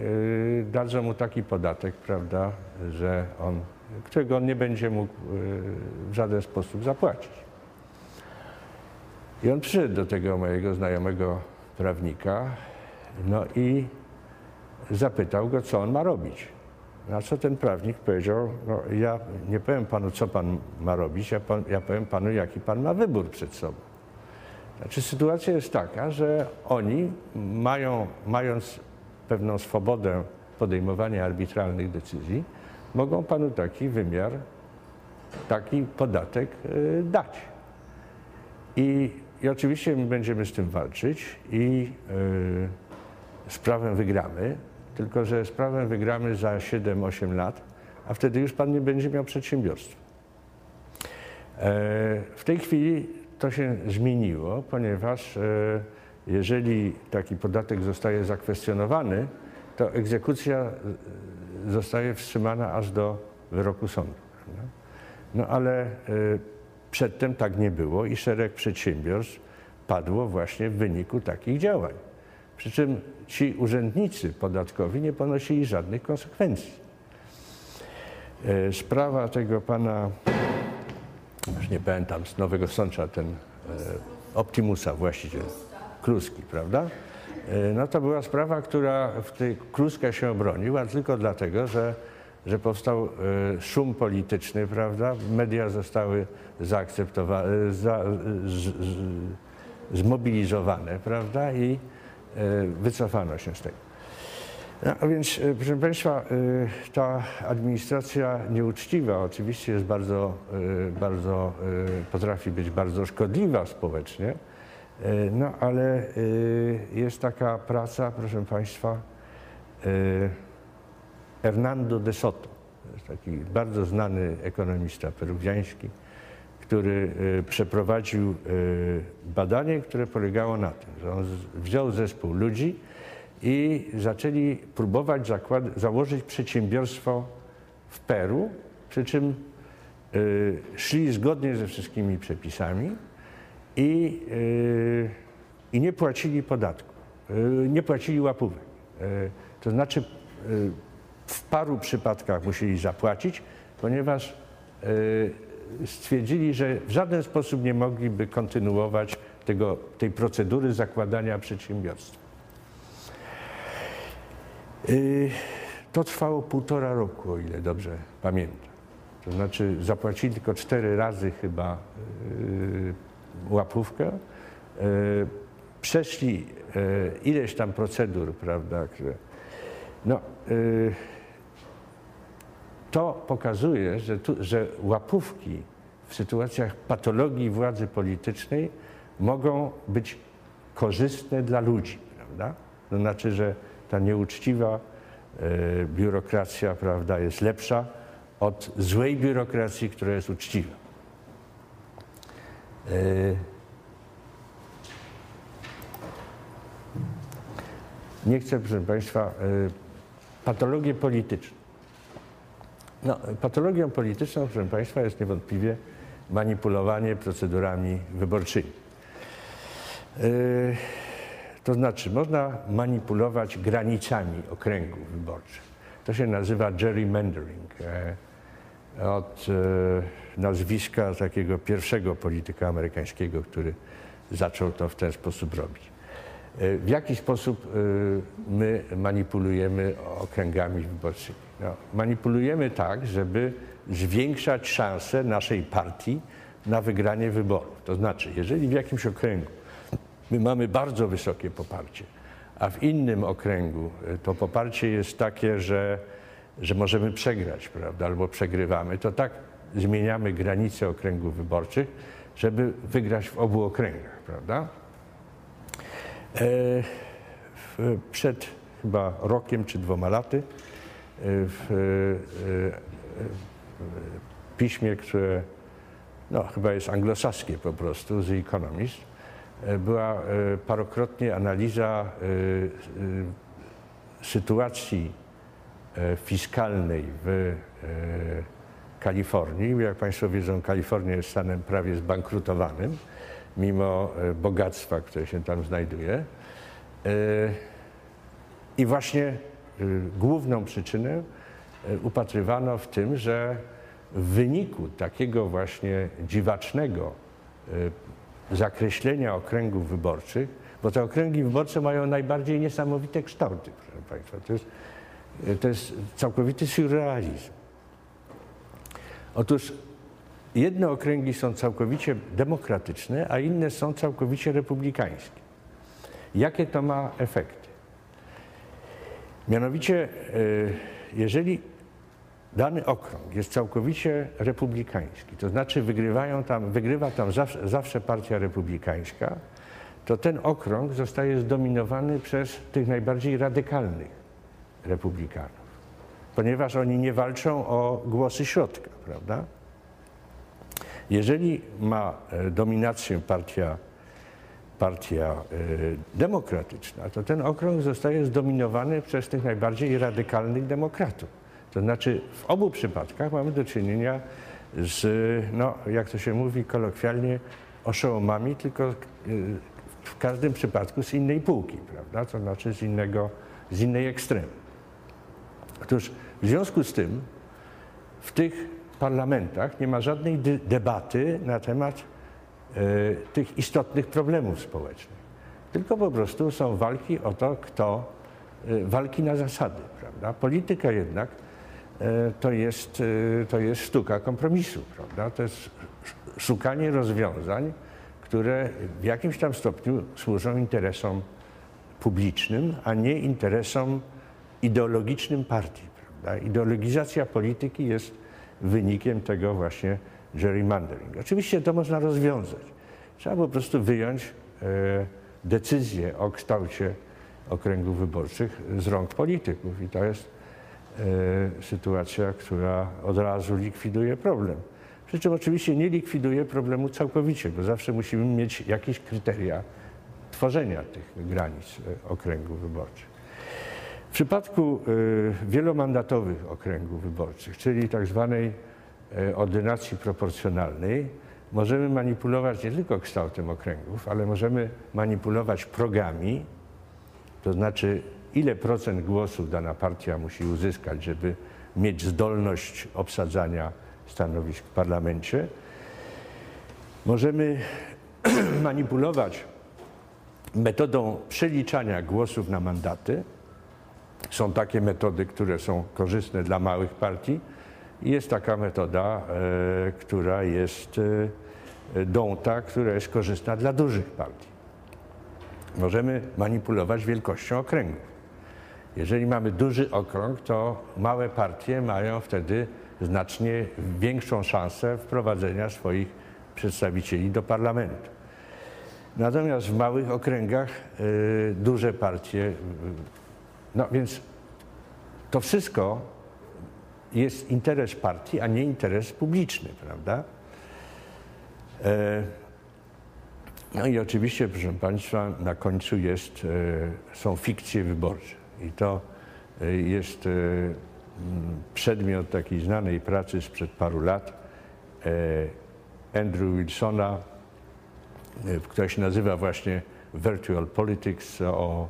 dadzą mu taki podatek, prawda, że on którego on nie będzie mógł e, w żaden sposób zapłacić. I on przyszedł do tego mojego znajomego prawnika, no i zapytał go, co on ma robić. Na co ten prawnik powiedział, no ja nie powiem panu, co pan ma robić, ja, pan, ja powiem panu, jaki pan ma wybór przed sobą. Znaczy sytuacja jest taka, że oni mają, mając pewną swobodę podejmowania arbitralnych decyzji, mogą panu taki wymiar, taki podatek y, dać. I, i oczywiście my będziemy z tym walczyć i y, sprawę wygramy, tylko że sprawę wygramy za 7-8 lat, a wtedy już pan nie będzie miał przedsiębiorstwa. E, w tej chwili to się zmieniło, ponieważ e, jeżeli taki podatek zostaje zakwestionowany, to egzekucja zostaje wstrzymana aż do wyroku sądu. No ale y, przedtem tak nie było i szereg przedsiębiorstw padło właśnie w wyniku takich działań. Przy czym ci urzędnicy podatkowi nie ponosili żadnych konsekwencji. Y, sprawa tego pana, już nie pamiętam, z Nowego Sącza, ten y, Optimusa właściciel, Kluski, prawda? E, no to była sprawa, która w tej Kluska się obronił, a tylko dlatego, że, że powstał e, szum polityczny, prawda? Media zostały zaakceptowane, e, za, z, z, zmobilizowane, prawda? I wycofano się z tego. No, a więc, proszę Państwa, ta administracja nieuczciwa oczywiście jest bardzo, bardzo, potrafi być bardzo szkodliwa społecznie, E, no ale e, jest taka praca, proszę Państwa, e, Hernando de Soto, taki bardzo znany ekonomista peruwiański, który przeprowadził badanie, które polegało na tym, że on wziął zespół ludzi i zaczęli próbować zakład, założyć przedsiębiorstwo w Peru, przy czym szli zgodnie ze wszystkimi przepisami i, y, i nie płacili podatku, y, nie płacili łapówek. Y, To znaczy w paru przypadkach musieli zapłacić, ponieważ stwierdzili, że w żaden sposób nie mogliby kontynuować tego, tej procedury zakładania przedsiębiorstwa. To trwało półtora roku, o ile dobrze pamiętam. To znaczy zapłacili tylko cztery razy chyba łapówkę. Y, Przeszli y, ileś tam procedur, prawda, no, y, to pokazuje, że, tu, że łapówki w sytuacjach patologii władzy politycznej mogą być korzystne dla ludzi, prawda? To znaczy, że ta nieuczciwa biurokracja, prawda, jest lepsza od złej biurokracji, która jest uczciwa. Y, nie chcę, proszę Państwa, y, patologię polityczną. No, patologią polityczną, proszę Państwa, jest niewątpliwie manipulowanie procedurami wyborczymi. Yy, to znaczy, można manipulować granicami okręgów wyborczych. To się nazywa gerrymandering. E, Od e, nazwiska takiego pierwszego polityka amerykańskiego, który zaczął to w ten sposób robić. E, W jaki sposób e, my manipulujemy okręgami wyborczymi? No, manipulujemy tak, żeby zwiększać szanse naszej partii na wygranie wyborów. To znaczy, jeżeli w jakimś okręgu my mamy bardzo wysokie poparcie, a w innym okręgu e, to poparcie jest takie, że, że możemy przegrać, prawda, albo przegrywamy, to tak zmieniamy granice okręgów wyborczych, żeby wygrać w obu okręgach, prawda? E, Przed chyba rokiem czy dwoma laty e, w e, piśmie, które no, chyba jest anglosaskie po prostu, The Economist, była parokrotnie analiza sytuacji fiskalnej w Kalifornii. Jak Państwo wiedzą, Kalifornia jest stanem prawie zbankrutowanym, mimo e, bogactwa, które się tam znajduje. E, I właśnie y, główną przyczynę upatrywano w tym, że w wyniku takiego właśnie dziwacznego zakreślenia okręgów wyborczych, bo te okręgi wyborcze mają najbardziej niesamowite kształty, proszę Państwa. To jest, to jest całkowity surrealizm. Otóż jedne okręgi są całkowicie demokratyczne, a inne są całkowicie republikańskie. Jakie to ma efekty? Mianowicie, y, jeżeli dany okrąg jest całkowicie republikański, to znaczy wygrywają tam, wygrywa tam zawsze, zawsze partia republikańska, to ten okrąg zostaje zdominowany przez tych najbardziej radykalnych republikanów, ponieważ oni nie walczą o głosy środka, prawda? Jeżeli ma e, dominację partia partia e, demokratyczna, to ten okrąg zostaje zdominowany przez tych najbardziej radykalnych demokratów. To znaczy w obu przypadkach mamy do czynienia z, no, jak to się mówi kolokwialnie, oszołomami, tylko e, w każdym przypadku z innej półki, prawda? To znaczy z, innego, z innej ekstremy. Otóż w związku z tym w tych parlamentach nie ma żadnej debaty na temat e, tych istotnych problemów społecznych. Tylko po prostu są walki o to, kto, e, walki na zasady, prawda? Polityka jednak e, to jest, to jest sztuka kompromisu, prawda? To jest sz- szukanie rozwiązań, które w jakimś tam stopniu służą interesom publicznym, a nie interesom ideologicznym partii. Prawda? Ideologizacja polityki jest wynikiem tego właśnie gerrymandering. Oczywiście to można rozwiązać. Trzeba po prostu wyjąć e, decyzję o kształcie okręgów wyborczych z rąk polityków i to jest e, sytuacja, która od razu likwiduje problem. Przy czym oczywiście nie likwiduje problemu całkowicie, bo zawsze musimy mieć jakieś kryteria tworzenia tych granic e, okręgów wyborczych. W przypadku y, wielomandatowych okręgów wyborczych, czyli tak zwanej e, ordynacji proporcjonalnej możemy manipulować nie tylko kształtem okręgów, ale możemy manipulować progami, to znaczy ile procent głosów dana partia musi uzyskać, żeby mieć zdolność obsadzania stanowisk w parlamencie. Możemy manipulować metodą przeliczania głosów na mandaty. Są takie metody, które są korzystne dla małych partii. Jest taka metoda, e, która jest e, dąta, która jest korzystna dla dużych partii. Możemy manipulować wielkością okręgów. Jeżeli mamy duży okrąg, to małe partie mają wtedy znacznie większą szansę wprowadzenia swoich przedstawicieli do parlamentu. Natomiast w małych okręgach y, duże partie, no więc to wszystko jest interes partii, a nie interes publiczny, prawda? E, no i oczywiście, proszę Państwa, na końcu jest, e, są fikcje wyborcze. I to e, jest przedmiot takiej znanej pracy sprzed paru lat Andrew Wilsona, która się nazywa właśnie Virtual Politics o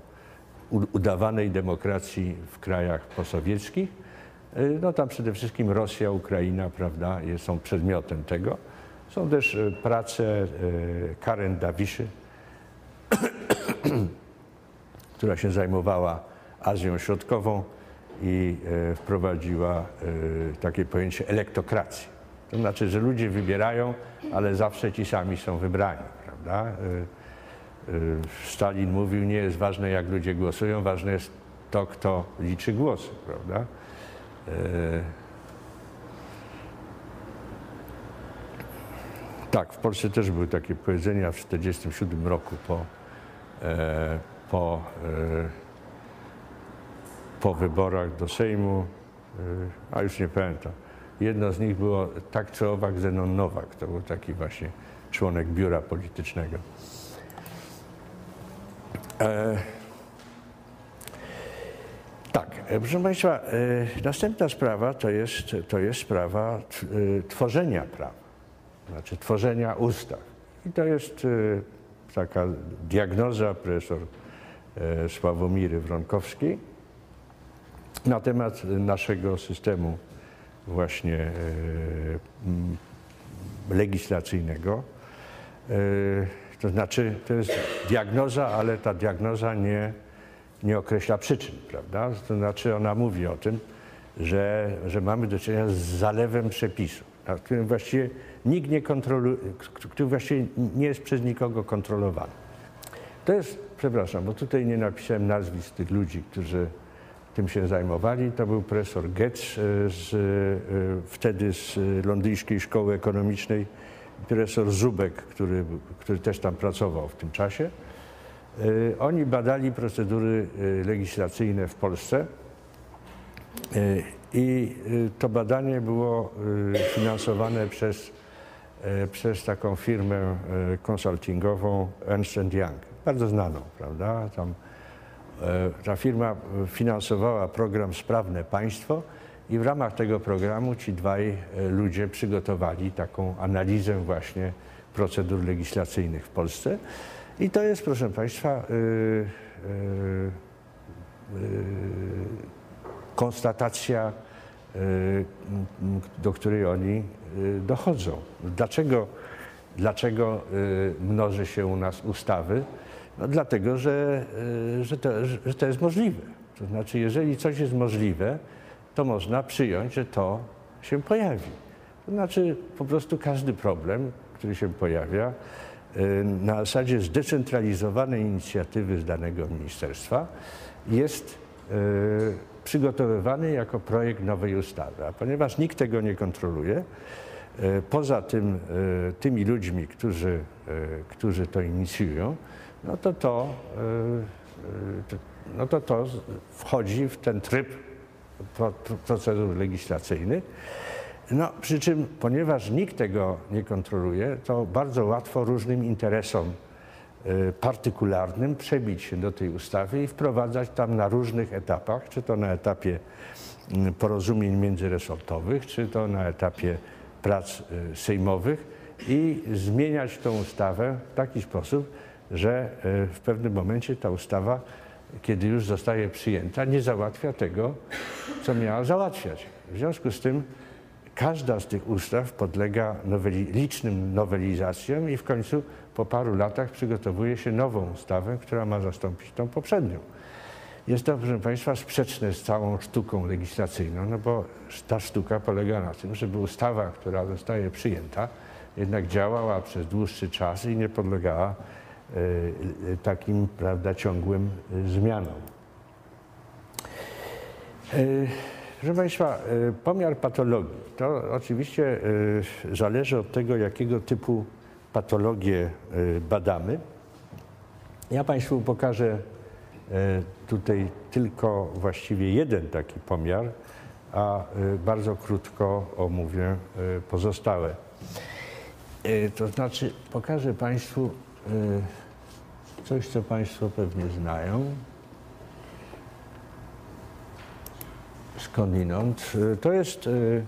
udawanej demokracji w krajach posowieckich. No tam przede wszystkim Rosja, Ukraina, prawda, są przedmiotem tego. Są też e, prace Karen Dawiszy, która się zajmowała Azją Środkową i wprowadziła takie pojęcie elektokracji. To znaczy, że ludzie wybierają, ale zawsze ci sami są wybrani, prawda? Stalin mówił, nie jest ważne jak ludzie głosują, ważne jest to, kto liczy głosy, prawda? Tak, w Polsce też były takie powiedzenia w 1947 roku po, e, po, e, po wyborach do Sejmu, e, a już nie pamiętam. Jedno z nich było tak czy owak Zenon Nowak, to był taki właśnie członek biura politycznego. E, tak, e, proszę Państwa, e, następna sprawa to jest, to jest sprawa tworzenia prawa znaczy tworzenia ustaw. I to jest taka diagnoza profesor e, Sławomiry Wronkowskiej na temat naszego systemu właśnie e, legislacyjnego. To znaczy, to jest diagnoza, ale ta diagnoza nie, nie określa przyczyn, prawda? To znaczy, ona mówi o tym, że, że mamy do czynienia z zalewem przepisów, na którym właściwie nikt nie kontroluje, który właściwie nie jest przez nikogo kontrolowany. To jest, przepraszam, bo tutaj nie napisałem nazwisk tych ludzi, którzy tym się zajmowali. To był profesor Goetz e, z, e, wtedy z Londyńskiej Szkoły Ekonomicznej, profesor Zubek, który, który też tam pracował w tym czasie. E, oni badali procedury legislacyjne w Polsce i to badanie było finansowane przez E, przez taką firmę e, konsultingową Ernst Young, bardzo znaną, prawda? Tam, e, ta firma finansowała program Sprawne Państwo i w ramach tego programu ci dwaj ludzie przygotowali taką analizę właśnie procedur legislacyjnych w Polsce. I to jest, proszę Państwa, yy, yy, yy, konstatacja Y, do której oni y, dochodzą. Dlaczego, dlaczego mnoży się u nas ustawy? No dlatego, że, że, to, że to jest możliwe. To znaczy, jeżeli coś jest możliwe, to można przyjąć, że to się pojawi. To znaczy, po prostu każdy problem, który się pojawia, na zasadzie zdecentralizowanej inicjatywy z danego ministerstwa jest przygotowywany jako projekt nowej ustawy. A ponieważ nikt tego nie kontroluje, e, poza tym, tymi ludźmi, którzy, którzy to inicjują, no to to, no to to wchodzi w ten tryb procedur legislacyjnych. No, przy czym, ponieważ nikt tego nie kontroluje, to bardzo łatwo różnym interesom Y, partykularnym przebić się do tej ustawy i wprowadzać tam na różnych etapach, czy to na etapie mm, porozumień międzyresortowych, czy to na etapie prac y, sejmowych i zmieniać tą ustawę w taki sposób, że y, w pewnym momencie ta ustawa, kiedy już zostaje przyjęta, nie załatwia tego, co miała załatwiać. W związku z tym każda z tych ustaw podlega noweli, licznym nowelizacjom i w końcu po paru latach przygotowuje się nową ustawę, która ma zastąpić tą poprzednią. Jest to, proszę Państwa, sprzeczne z całą sztuką legislacyjną, no bo ta sztuka polega na tym, żeby ustawa, która zostaje przyjęta, jednak działała przez dłuższy czas i nie podlegała takim, prawda, ciągłym y, zmianom. Y, Proszę Państwa, y, pomiar patologii to oczywiście y, zależy od tego, jakiego typu patologię y, badamy. Ja Państwu pokażę y, tutaj tylko właściwie jeden taki pomiar, a y, bardzo krótko omówię y, pozostałe. Y, To znaczy pokażę Państwu y, coś, co Państwo pewnie znają. skądinąd. To jest, y,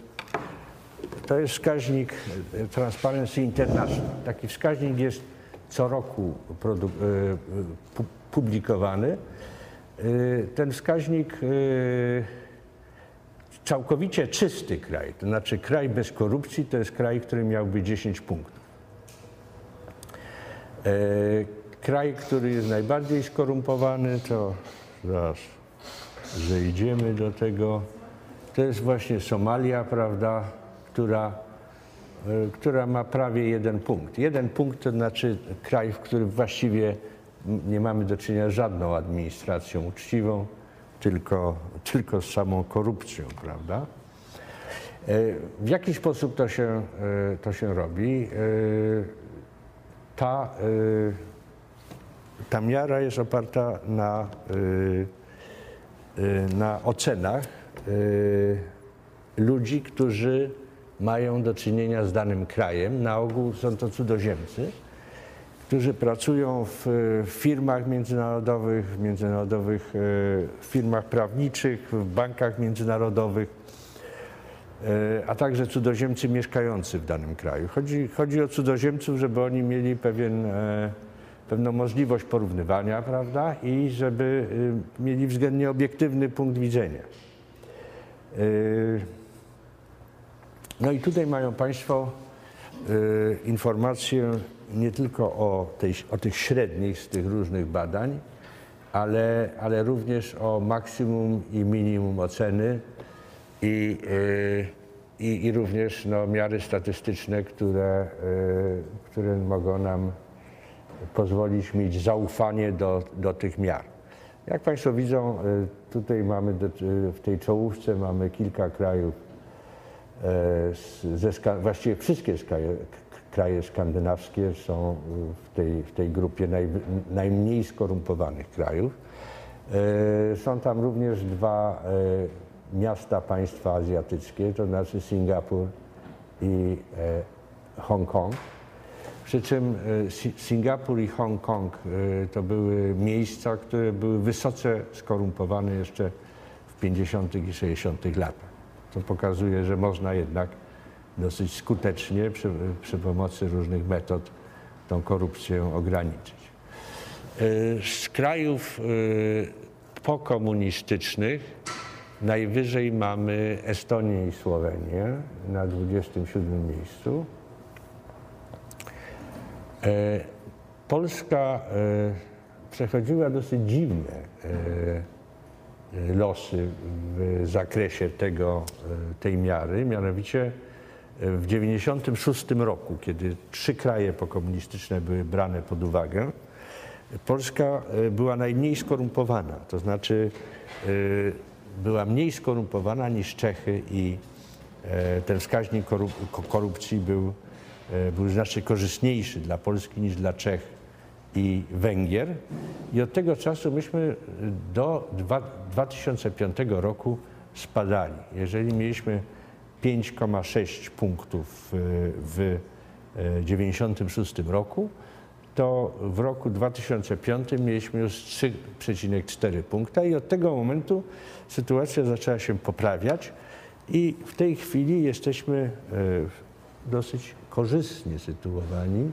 to jest wskaźnik y, Transparency International. Taki wskaźnik jest co roku pu- publikowany. Ten wskaźnik całkowicie czysty kraj, to znaczy kraj bez korupcji, to jest kraj, który miałby 10 punktów. Kraj, który jest najbardziej skorumpowany, to zaraz zejdziemy do tego. To jest właśnie Somalia, prawda, która, e, która ma prawie jeden punkt. Jeden punkt to znaczy kraj, w którym właściwie nie mamy do czynienia z żadną administracją uczciwą, tylko, tylko z samą korupcją, prawda? E, W jaki sposób to się, e, to się robi? Ta, ta miara jest oparta na, e, e, na ocenach e, ludzi, którzy mają do czynienia z danym krajem. Na ogół są to cudzoziemcy, którzy pracują w firmach międzynarodowych, w międzynarodowych firmach prawniczych, w bankach międzynarodowych a także cudzoziemcy mieszkający w danym kraju. Chodzi, chodzi o cudzoziemców, żeby oni mieli pewien, e, pewną możliwość porównywania, prawda, i żeby y, mieli względnie obiektywny punkt widzenia. Y, No i tutaj mają Państwo y, informacje nie tylko o, tej, o tych średnich z tych różnych badań, ale, ale również o maksimum i minimum oceny i, i, i również no, miary statystyczne, które, które mogą nam pozwolić mieć zaufanie do, do tych miar. Jak Państwo widzą, y, tutaj mamy y, w tej czołówce mamy kilka krajów, e, ze, właściwie wszystkie kraje, kraje skandynawskie są w tej, w tej grupie naj, najmniej skorumpowanych krajów. E, Są tam również dwa e, miasta państwa azjatyckie, to znaczy Singapur i e, Hongkong. Przy czym e, Si- Singapur i Hongkong e, to były miejsca, które były wysoce skorumpowane jeszcze w 50. i 60. latach. To pokazuje, że można jednak dosyć skutecznie przy, przy pomocy różnych metod tą korupcję ograniczyć. E, Z krajów pokomunistycznych najwyżej mamy Estonię i Słowenię na 27 miejscu. E, Polska e, przechodziła dosyć dziwne e, losy w zakresie tego, tej miary, mianowicie w 1996 roku, kiedy trzy kraje pokomunistyczne były brane pod uwagę, Polska była najmniej skorumpowana, to znaczy była mniej skorumpowana niż Czechy i ten wskaźnik korup- ko- korupcji był, był znacznie korzystniejszy dla Polski niż dla Czech i Węgier. I od tego czasu myśmy do dwa- 2005 roku spadali. Jeżeli mieliśmy 5,6 punktów w 1996 roku, to w roku 2005 mieliśmy już 3,4 punkta i od tego momentu sytuacja zaczęła się poprawiać i w tej chwili jesteśmy e, dosyć korzystnie sytuowani,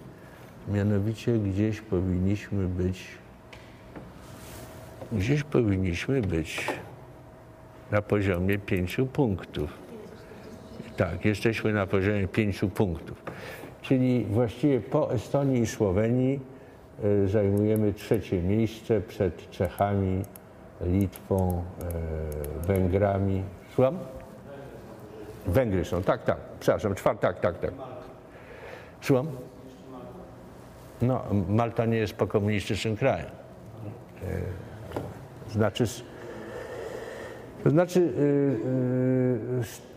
mianowicie gdzieś powinniśmy być, gdzieś powinniśmy być na poziomie pięciu punktów. Tak, jesteśmy na poziomie pięciu punktów. Czyli właściwie po Estonii i Słowenii y, zajmujemy trzecie miejsce przed Czechami, Litwą, y, Węgrami. Słucham? Węgry są, tak, tak, przepraszam, czwar, tak, tak, tak. Słucham? No, Malta nie jest pokomunistycznym krajem. Znaczy, znaczy, y,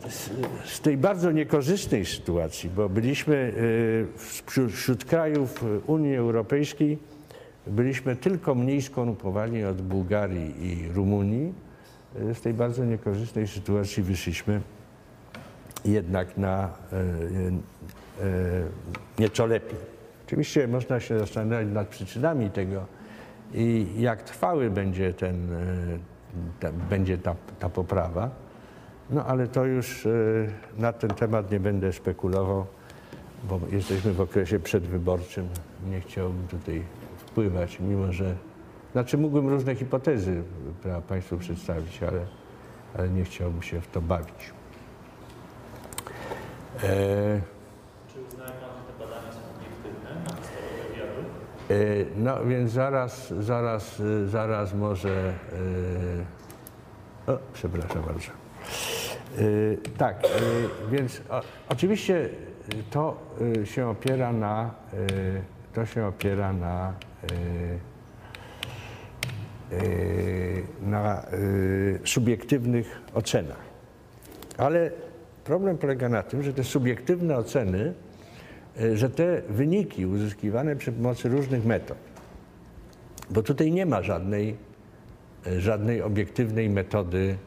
y, z, tej bardzo niekorzystnej sytuacji, bo byliśmy y, wśród, krajów Unii Europejskiej, byliśmy tylko mniej skorumpowani od Bułgarii i Rumunii. Z tej bardzo niekorzystnej sytuacji wyszliśmy jednak na nieco lepiej. Oczywiście można się zastanawiać nad przyczynami tego i jak trwały będzie ten, y, ta, będzie ta, ta poprawa. No ale to już y, na ten temat nie będę spekulował, bo jesteśmy w okresie przedwyborczym. Nie chciałbym tutaj wpływać, mimo że. Znaczy mógłbym różne hipotezy Państwu przedstawić, ale, ale nie chciałbym się w to bawić. E, Czy uznaje Pan, że te badania są obiektywne na podstawie wywiadu? E, No więc zaraz, zaraz, e, zaraz może. e, O, przepraszam bardzo. E, Tak, e, więc oczywiście to e, się opiera na, e, to się opiera na, e, e, na e, subiektywnych ocenach. Ale problem polega na tym, że te subiektywne oceny e, że te wyniki uzyskiwane przy pomocy różnych metod, bo tutaj nie ma żadnej, e, żadnej obiektywnej metody,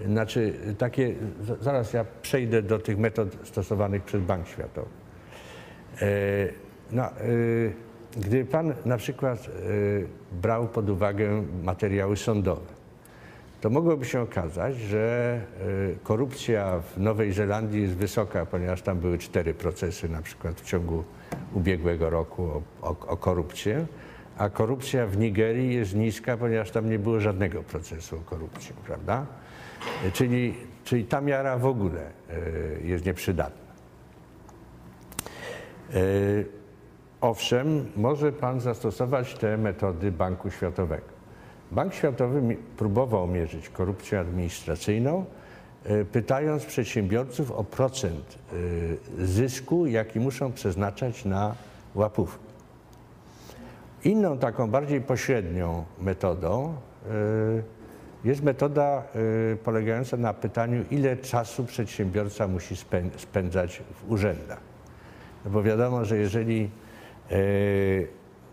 e, znaczy takie, zaraz ja przejdę do tych metod stosowanych przez Bank Światowy. E, No, e, gdy pan na przykład e, brał pod uwagę materiały sądowe, to mogłoby się okazać, że y, korupcja w Nowej Zelandii jest wysoka, ponieważ tam były cztery procesy na przykład w ciągu ubiegłego roku o, o, o korupcję, a korupcja w Nigerii jest niska, ponieważ tam nie było żadnego procesu o korupcję, prawda? Y, Czyli, czyli ta miara w ogóle y, jest nieprzydatna. Owszem, może Pan zastosować te metody Banku Światowego. Bank Światowy próbował mierzyć korupcję administracyjną, y, pytając przedsiębiorców o procent y, zysku, jaki muszą przeznaczać na łapówki. Inną taką bardziej pośrednią metodą y, jest metoda polegająca na pytaniu, ile czasu przedsiębiorca musi spę- spędzać w urzędach. No bo wiadomo, że jeżeli e,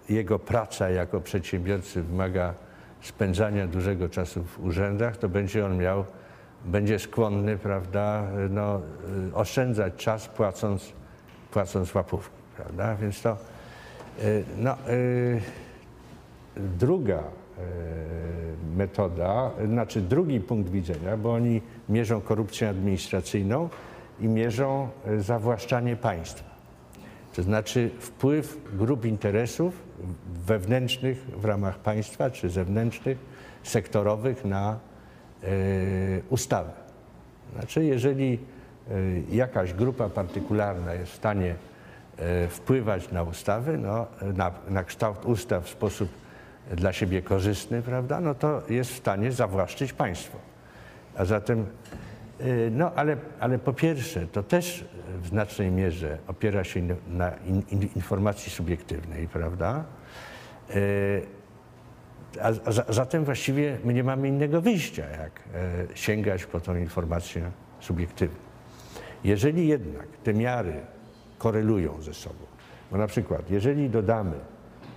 jego praca jako przedsiębiorcy wymaga spędzania dużego czasu w urzędach, to będzie on miał, będzie skłonny, prawda, no, e, oszczędzać czas płacąc, płacąc łapówki, prawda? Więc to, e, no, e, druga metoda, znaczy drugi punkt widzenia, bo oni mierzą korupcję administracyjną i mierzą zawłaszczanie państwa. To znaczy wpływ grup interesów wewnętrznych w ramach państwa czy zewnętrznych, sektorowych na e, ustawy. Znaczy, jeżeli e, jakaś grupa partykularna jest w stanie e, wpływać na ustawy, no, na, na kształt ustaw w sposób dla siebie korzystny, prawda, no to jest w stanie zawłaszczyć państwo. A zatem, no ale, ale po pierwsze, to też w znacznej mierze opiera się na in, in, informacji subiektywnej, prawda? Y, A, a za- zatem właściwie my nie mamy innego wyjścia, jak e, sięgać po tą informację subiektywną. Jeżeli jednak te miary korelują ze sobą, bo na przykład jeżeli dodamy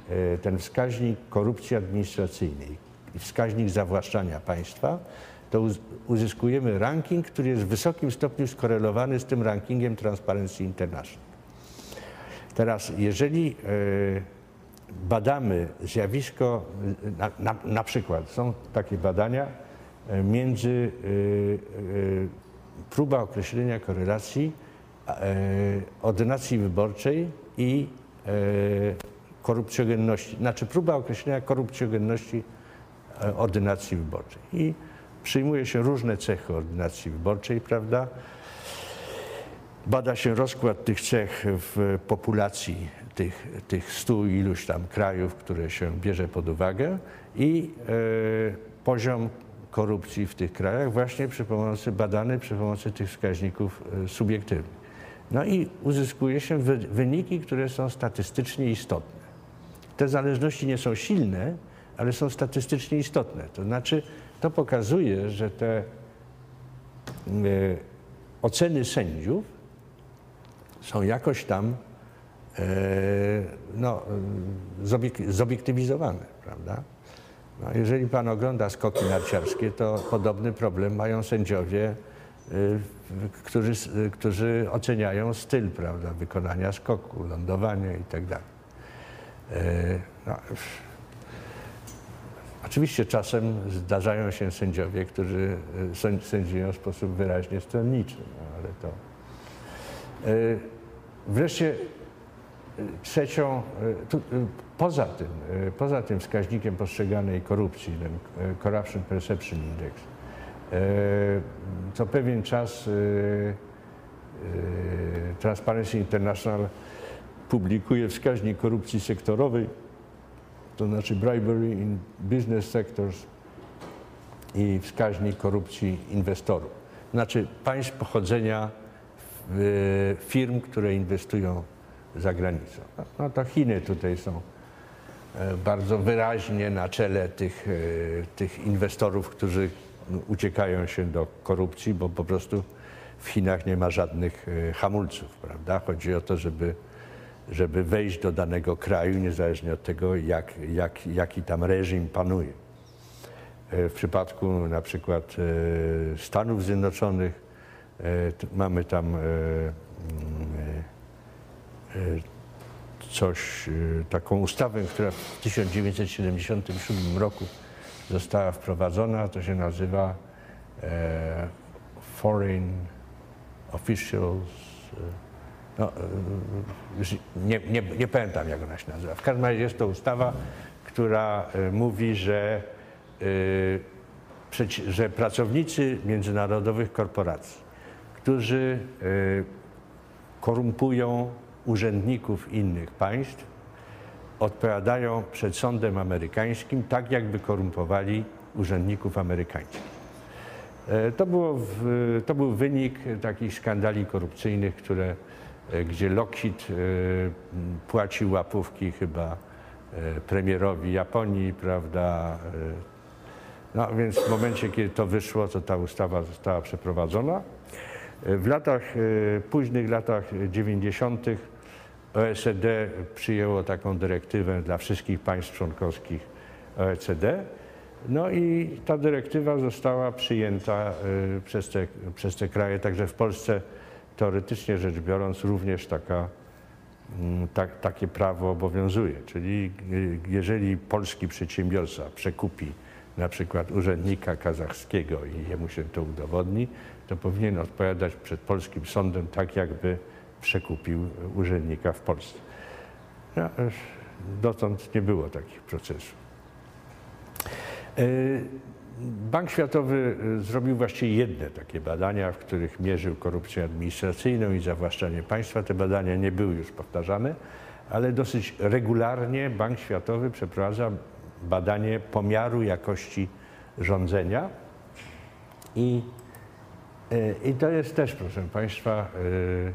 e, ten wskaźnik korupcji administracyjnej i wskaźnik zawłaszczania państwa, to uz- uzyskujemy ranking, który jest w wysokim stopniu skorelowany z tym rankingiem Transparency International. Teraz, jeżeli e, badamy zjawisko, e, na, na, na przykład są takie badania e, między próba określenia korelacji ordynacji wyborczej i korupcjogenności, znaczy próba określenia korupcjogenności ordynacji wyborczej. I przyjmuje się różne cechy ordynacji wyborczej, prawda? Bada się rozkład tych cech w populacji tych, tych stu iluś tam krajów, które się bierze pod uwagę i e, poziom korupcji w tych krajach właśnie przy pomocy, badany przy pomocy tych wskaźników e, subiektywnych. No i uzyskuje się wy, wyniki, które są statystycznie istotne. Te zależności nie są silne, ale są statystycznie istotne. To znaczy, to pokazuje, że te e, oceny sędziów są jakoś tam e, no, e, zobiek- zobiektywizowane, prawda? No, jeżeli pan ogląda skoki narciarskie, to podobny problem mają sędziowie, y, którzy, którzy oceniają styl prawda, wykonania skoku, lądowania i tak. E, No, oczywiście czasem zdarzają się sędziowie, którzy sędz- sędziują w sposób wyraźnie stronniczy, no, ale to... E, Wreszcie y, trzecią, poza tym, poza tym wskaźnikiem postrzeganej korupcji, ten Corruption Perception Index, co pewien czas Transparency International publikuje wskaźnik korupcji sektorowej, to znaczy bribery in business sectors i wskaźnik korupcji inwestorów. Znaczy państw pochodzenia firm, które inwestują za granicą. No, no to Chiny tutaj są e, bardzo wyraźnie na czele tych, e, tych inwestorów, którzy no, uciekają się do korupcji, bo po prostu w Chinach nie ma żadnych e, hamulców, prawda? Chodzi o to, żeby, żeby wejść do danego kraju, niezależnie od tego, jak, jak, jaki tam reżim panuje. E, W przypadku na przykład e, Stanów Zjednoczonych e, mamy tam mm, coś, taką ustawę, która w 1977 roku została wprowadzona, to się nazywa Foreign Officials. No, e, już nie, nie, nie pamiętam, jak ona się nazywa. W każdym razie jest to ustawa, która e, mówi, że, że pracownicy międzynarodowych korporacji, którzy korumpują urzędników innych państw, odpowiadają przed sądem amerykańskim tak, jakby korumpowali urzędników amerykańskich. To, było w, to był wynik takich skandali korupcyjnych, które, gdzie Lockheed e, płacił łapówki chyba e, premierowi Japonii, prawda? e, No więc w momencie, kiedy to wyszło, to ta ustawa została przeprowadzona. E, W latach, e, późnych latach 90. OECD przyjęło taką dyrektywę dla wszystkich państw członkowskich OECD. No i ta dyrektywa została przyjęta przez te, przez te kraje, także w Polsce teoretycznie rzecz biorąc również taka, tak, takie prawo obowiązuje. Czyli y, jeżeli polski przedsiębiorca przekupi na przykład urzędnika kazachskiego i jemu się to udowodni, to powinien odpowiadać przed polskim sądem tak, jakby przekupił urzędnika w Polsce. No, y, dotąd nie było takich procesów. Bank Światowy y, zrobił właściwie jedne takie badania, w których mierzył korupcję administracyjną i zawłaszczanie państwa. Te badania nie były już powtarzane, ale dosyć regularnie Bank Światowy przeprowadza badanie pomiaru jakości rządzenia i, y, i to jest też, proszę Państwa, y,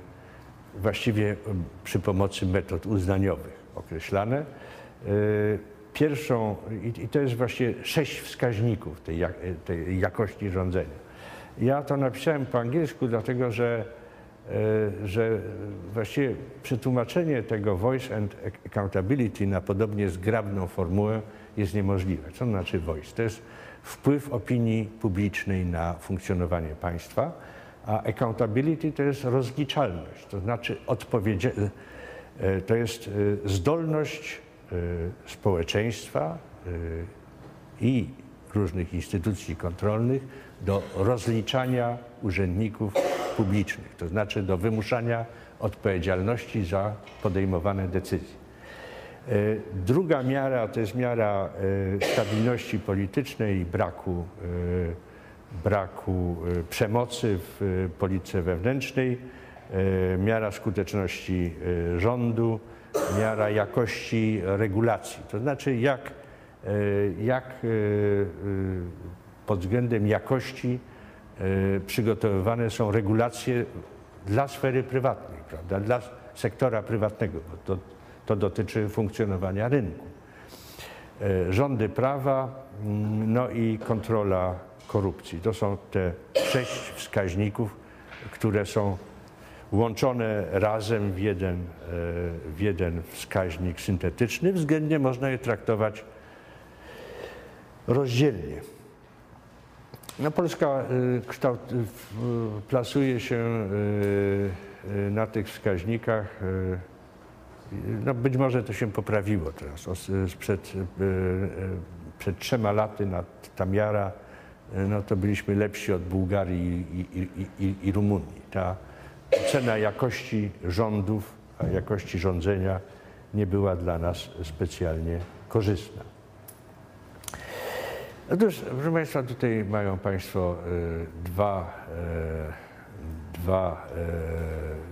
właściwie przy pomocy metod uznaniowych określane. Pierwszą, i, to jest właśnie sześć wskaźników tej, tej jakości rządzenia. Ja to napisałem po angielsku, dlatego że, y, że właściwie przetłumaczenie tego voice and accountability na podobnie zgrabną formułę jest niemożliwe. Co to znaczy voice? To jest wpływ opinii publicznej na funkcjonowanie państwa, a accountability to jest rozliczalność, to znaczy odpowiedzie, e, to jest e, zdolność e, społeczeństwa e, i różnych instytucji kontrolnych do rozliczania urzędników publicznych, to znaczy do wymuszania odpowiedzialności za podejmowane decyzje. E, Druga miara to jest miara stabilności politycznej i braku, braku przemocy w polityce wewnętrznej, miara skuteczności rządu, miara jakości regulacji. To znaczy jak, e, jak e, e, pod względem jakości przygotowywane są regulacje dla sfery prywatnej, prawda, dla sektora prywatnego, bo to, to dotyczy funkcjonowania rynku. Rządy prawa, mm, no i kontrola korupcji. To są te sześć wskaźników, które są łączone razem w jeden, e, w jeden wskaźnik syntetyczny. Względnie można je traktować rozdzielnie. No, Polska y, kształt, y, plasuje się na tych wskaźnikach. No, być może to się poprawiło teraz. Sprzed, przed trzema laty na ta miara, y, no to byliśmy lepsi od Bułgarii i, i, i, i Rumunii. Ta cena jakości rządów, a jakości rządzenia nie była dla nas specjalnie korzystna. Otóż, proszę Państwa, tutaj mają Państwo y, dwa, y, dwa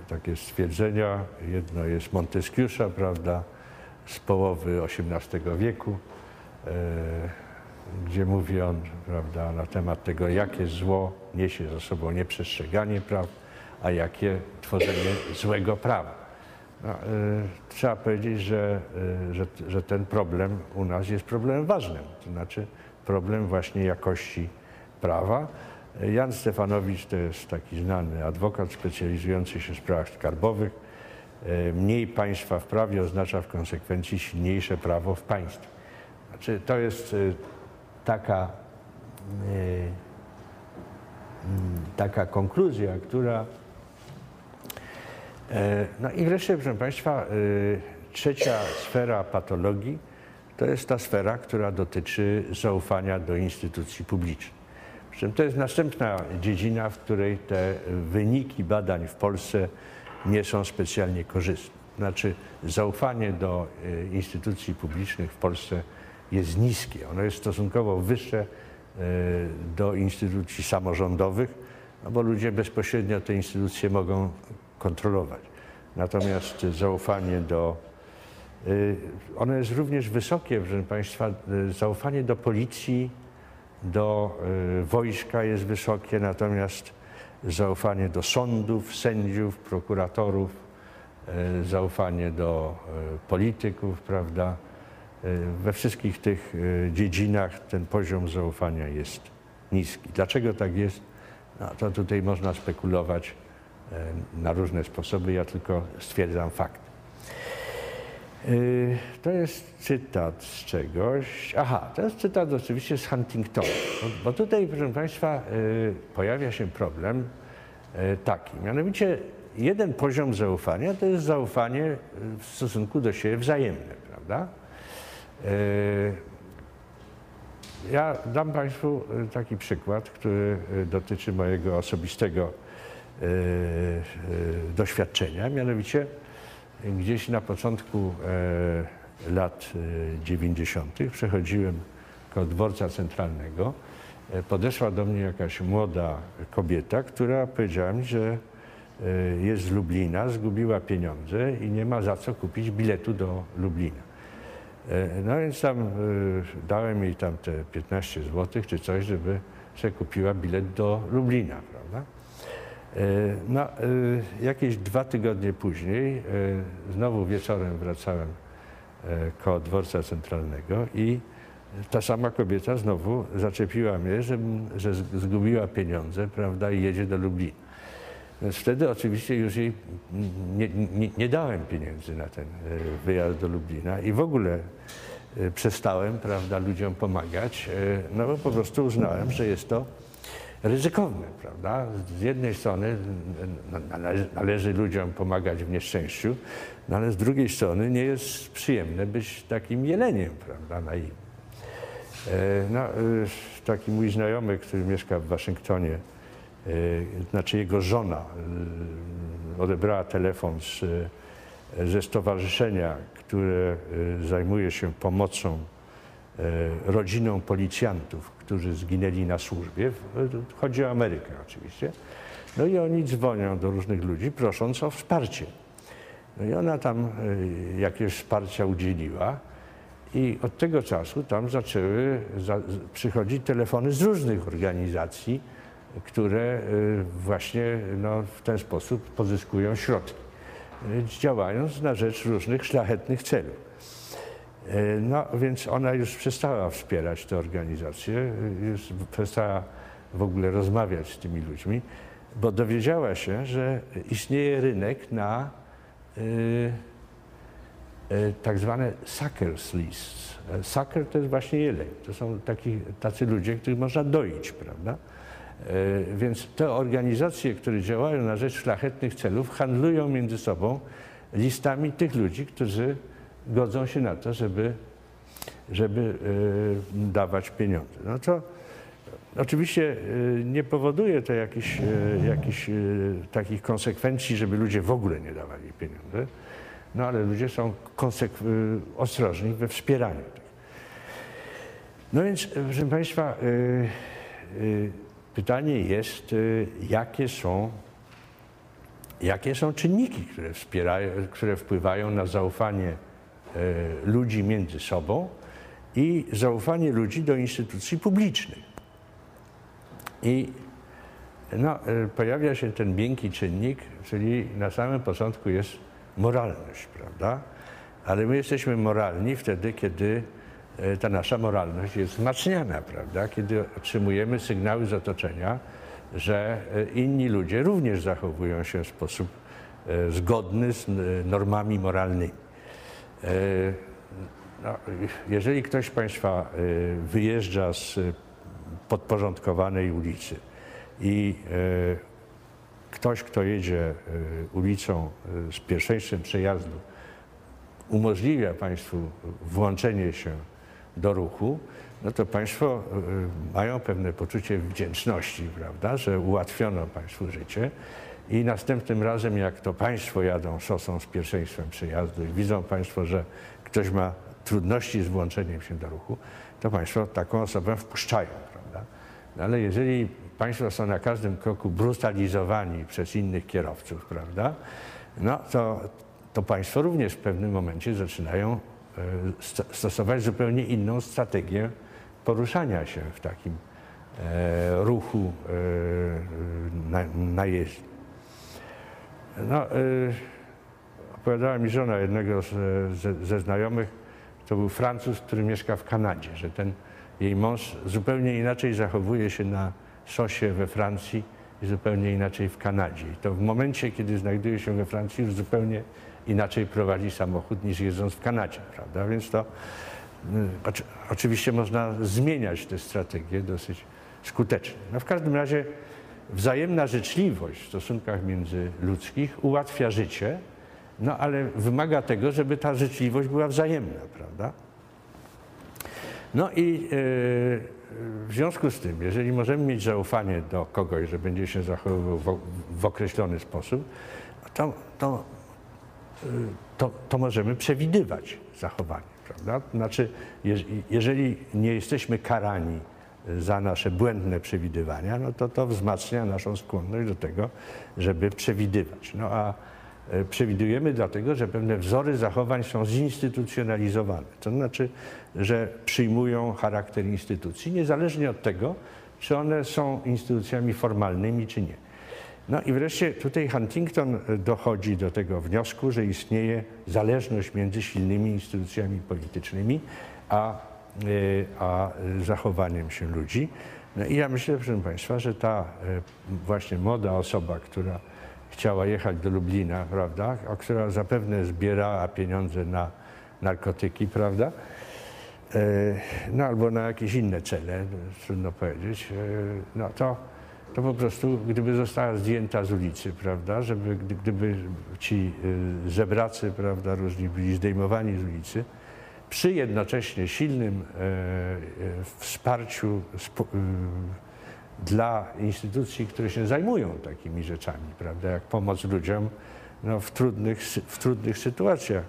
y, takie stwierdzenia. Jedno jest Montesquieu'a, prawda, z połowy XVIII wieku, gdzie mówi on, prawda, na temat tego, jakie zło niesie za sobą nieprzestrzeganie praw, a jakie tworzenie złego prawa. No, y, trzeba powiedzieć, że, y, że, że ten problem u nas jest problemem ważnym, to znaczy problem właśnie jakości prawa. Jan Stefanowicz to jest taki znany adwokat specjalizujący się w sprawach skarbowych. Y, Mniej państwa w prawie oznacza w konsekwencji silniejsze prawo w państwie. Znaczy, to jest y, taka, y, taka konkluzja, która No i wreszcie, proszę Państwa, y, trzecia sfera patologii to jest ta sfera, która dotyczy zaufania do instytucji publicznych. Przy czym to jest następna dziedzina, w której te wyniki badań w Polsce nie są specjalnie korzystne. Znaczy zaufanie do y, instytucji publicznych w Polsce jest niskie. Ono jest stosunkowo wyższe do instytucji samorządowych, no bo ludzie bezpośrednio te instytucje mogą kontrolować. Natomiast zaufanie do. y, Ono jest również wysokie, proszę Państwa. y, Zaufanie do policji, do y, wojska jest wysokie, natomiast zaufanie do sądów, sędziów, prokuratorów, zaufanie do polityków, prawda? We wszystkich tych dziedzinach ten poziom zaufania jest niski. Dlaczego tak jest? No, to tutaj można spekulować na różne sposoby, ja tylko stwierdzam fakt. Y, To jest cytat z czegoś. Aha, to jest cytat oczywiście z Huntingtona. Bo, tutaj, proszę Państwa, y, pojawia się problem taki. Mianowicie jeden poziom zaufania to jest zaufanie w stosunku do siebie wzajemne, prawda? Ja dam Państwu taki przykład, który dotyczy mojego osobistego doświadczenia. Mianowicie gdzieś na początku e, lat y, 90. przechodziłem koło dworca centralnego. E, Podeszła do mnie jakaś młoda kobieta, która powiedziała mi, że e, jest z Lublina, zgubiła pieniądze i nie ma za co kupić biletu do Lublina. E, No więc tam dałem jej tam te 15 zł czy coś, żeby sobie kupiła bilet do Lublina, prawda? E, No, jakieś dwa tygodnie później, y, znowu wieczorem wracałem e, koło dworca centralnego i ta sama kobieta znowu zaczepiła mnie, że, że zgubiła pieniądze, prawda, i jedzie do Lublina. Więc wtedy oczywiście już jej nie, nie, nie dałem pieniędzy na ten e, wyjazd do Lublina i w ogóle e, przestałem prawda, ludziom pomagać, e, no bo po prostu uznałem, że jest to ryzykowne. Prawda? Z jednej strony należy, ludziom pomagać w nieszczęściu, no ale z drugiej strony nie jest przyjemne być takim jeleniem prawda, naiwnym. E, No, e, taki mój znajomy, który mieszka w Waszyngtonie, e, znaczy jego żona odebrała telefon z, ze stowarzyszenia, które zajmuje się pomocą rodzinom policjantów, którzy zginęli na służbie. Chodzi o Amerykę oczywiście. No i oni dzwonią do różnych ludzi, prosząc o wsparcie. No i ona tam y, jakieś wsparcia udzieliła i od tego czasu tam zaczęły przychodzić telefony z różnych organizacji, które y, właśnie no, w ten sposób pozyskują środki, y, działając na rzecz różnych szlachetnych celów. E, No więc ona już przestała wspierać te organizacje, już przestała w ogóle rozmawiać z tymi ludźmi, bo dowiedziała się, że istnieje rynek na y, y, tak zwane suckers lists. E, Sucker to jest właśnie jeleń. To są taki, tacy ludzie, których można doić, prawda? E, Więc te organizacje, które działają na rzecz szlachetnych celów, handlują między sobą listami tych ludzi, którzy godzą się na to, żeby, żeby e, dawać pieniądze. No to oczywiście e, nie powoduje to jakichś, e, jakichś takich konsekwencji, żeby ludzie w ogóle nie dawali pieniędzy, no ale ludzie są ostrożni we wspieraniu tych. No więc, proszę Państwa, pytanie jest, jakie są jakie są czynniki, które, wspierają, które wpływają na zaufanie ludzi między sobą i zaufanie ludzi do instytucji publicznych. I no, e, pojawia się ten miękki czynnik, czyli na samym początku jest moralność, prawda? Ale my jesteśmy moralni wtedy, kiedy e, ta nasza moralność jest wzmacniana, prawda? Kiedy otrzymujemy sygnały z otoczenia, że e, inni ludzie również zachowują się w sposób e, zgodny z e, normami moralnymi. E, No, jeżeli ktoś z Państwa e, wyjeżdża z e, podporządkowanej ulicy i ktoś, kto jedzie ulicą z pierwszeństwem przejazdu, umożliwia Państwu włączenie się do ruchu, no to Państwo mają pewne poczucie wdzięczności, prawda, że ułatwiono Państwu życie i następnym razem, jak to Państwo jadą szosą z pierwszeństwem przejazdu i widzą Państwo, że ktoś ma trudności z włączeniem się do ruchu, to Państwo taką osobę wpuszczają, prawda. No ale jeżeli Państwo są na każdym kroku brutalizowani przez innych kierowców, prawda, no to, to Państwo również w pewnym momencie zaczynają e, sto- stosować zupełnie inną strategię poruszania się w takim e, ruchu e, na, najeździ. No, y, opowiadała mi żona jednego z, ze, ze znajomych, to był Francuz, który mieszka w Kanadzie, że ten jej mąż zupełnie inaczej zachowuje się na szosie we Francji i zupełnie inaczej w Kanadzie. I to w momencie, kiedy znajduje się we Francji, już zupełnie inaczej prowadzi samochód niż jedząc w Kanadzie, prawda? Więc to y, oczy, oczywiście można zmieniać te strategie dosyć skutecznie. No w każdym razie wzajemna życzliwość w stosunkach międzyludzkich ułatwia życie, no ale wymaga tego, żeby ta życzliwość była wzajemna, prawda? No i e, w związku z tym, jeżeli możemy mieć zaufanie do kogoś, że będzie się zachowywał w, określony sposób, to, to, y, to, to możemy przewidywać zachowanie, prawda? Znaczy, jeż- jeżeli nie jesteśmy karani za nasze błędne przewidywania, no to to wzmacnia naszą skłonność do tego, żeby przewidywać. No a e, przewidujemy dlatego, że pewne wzory zachowań są zinstytucjonalizowane. To znaczy, że przyjmują charakter instytucji, niezależnie od tego, czy one są instytucjami formalnymi, czy nie. No i wreszcie tutaj Huntington e, dochodzi do tego wniosku, że istnieje zależność między silnymi instytucjami politycznymi, a, a e, zachowaniem się ludzi. No i ja myślę, proszę Państwa, że ta e, właśnie młoda osoba, która chciała jechać do Lublina, prawda, a która zapewne zbierała pieniądze na narkotyki, prawda, E, no albo na jakieś inne cele, trudno powiedzieć, no to, to po prostu gdyby została zdjęta z ulicy, prawda, żeby gdy- gdyby ci żebracy, prawda, różni byli zdejmowani z ulicy, przy jednocześnie silnym e, e, wsparciu e, dla instytucji, które się zajmują takimi rzeczami, prawda, jak pomoc ludziom no, w, trudnych, w trudnych sytuacjach.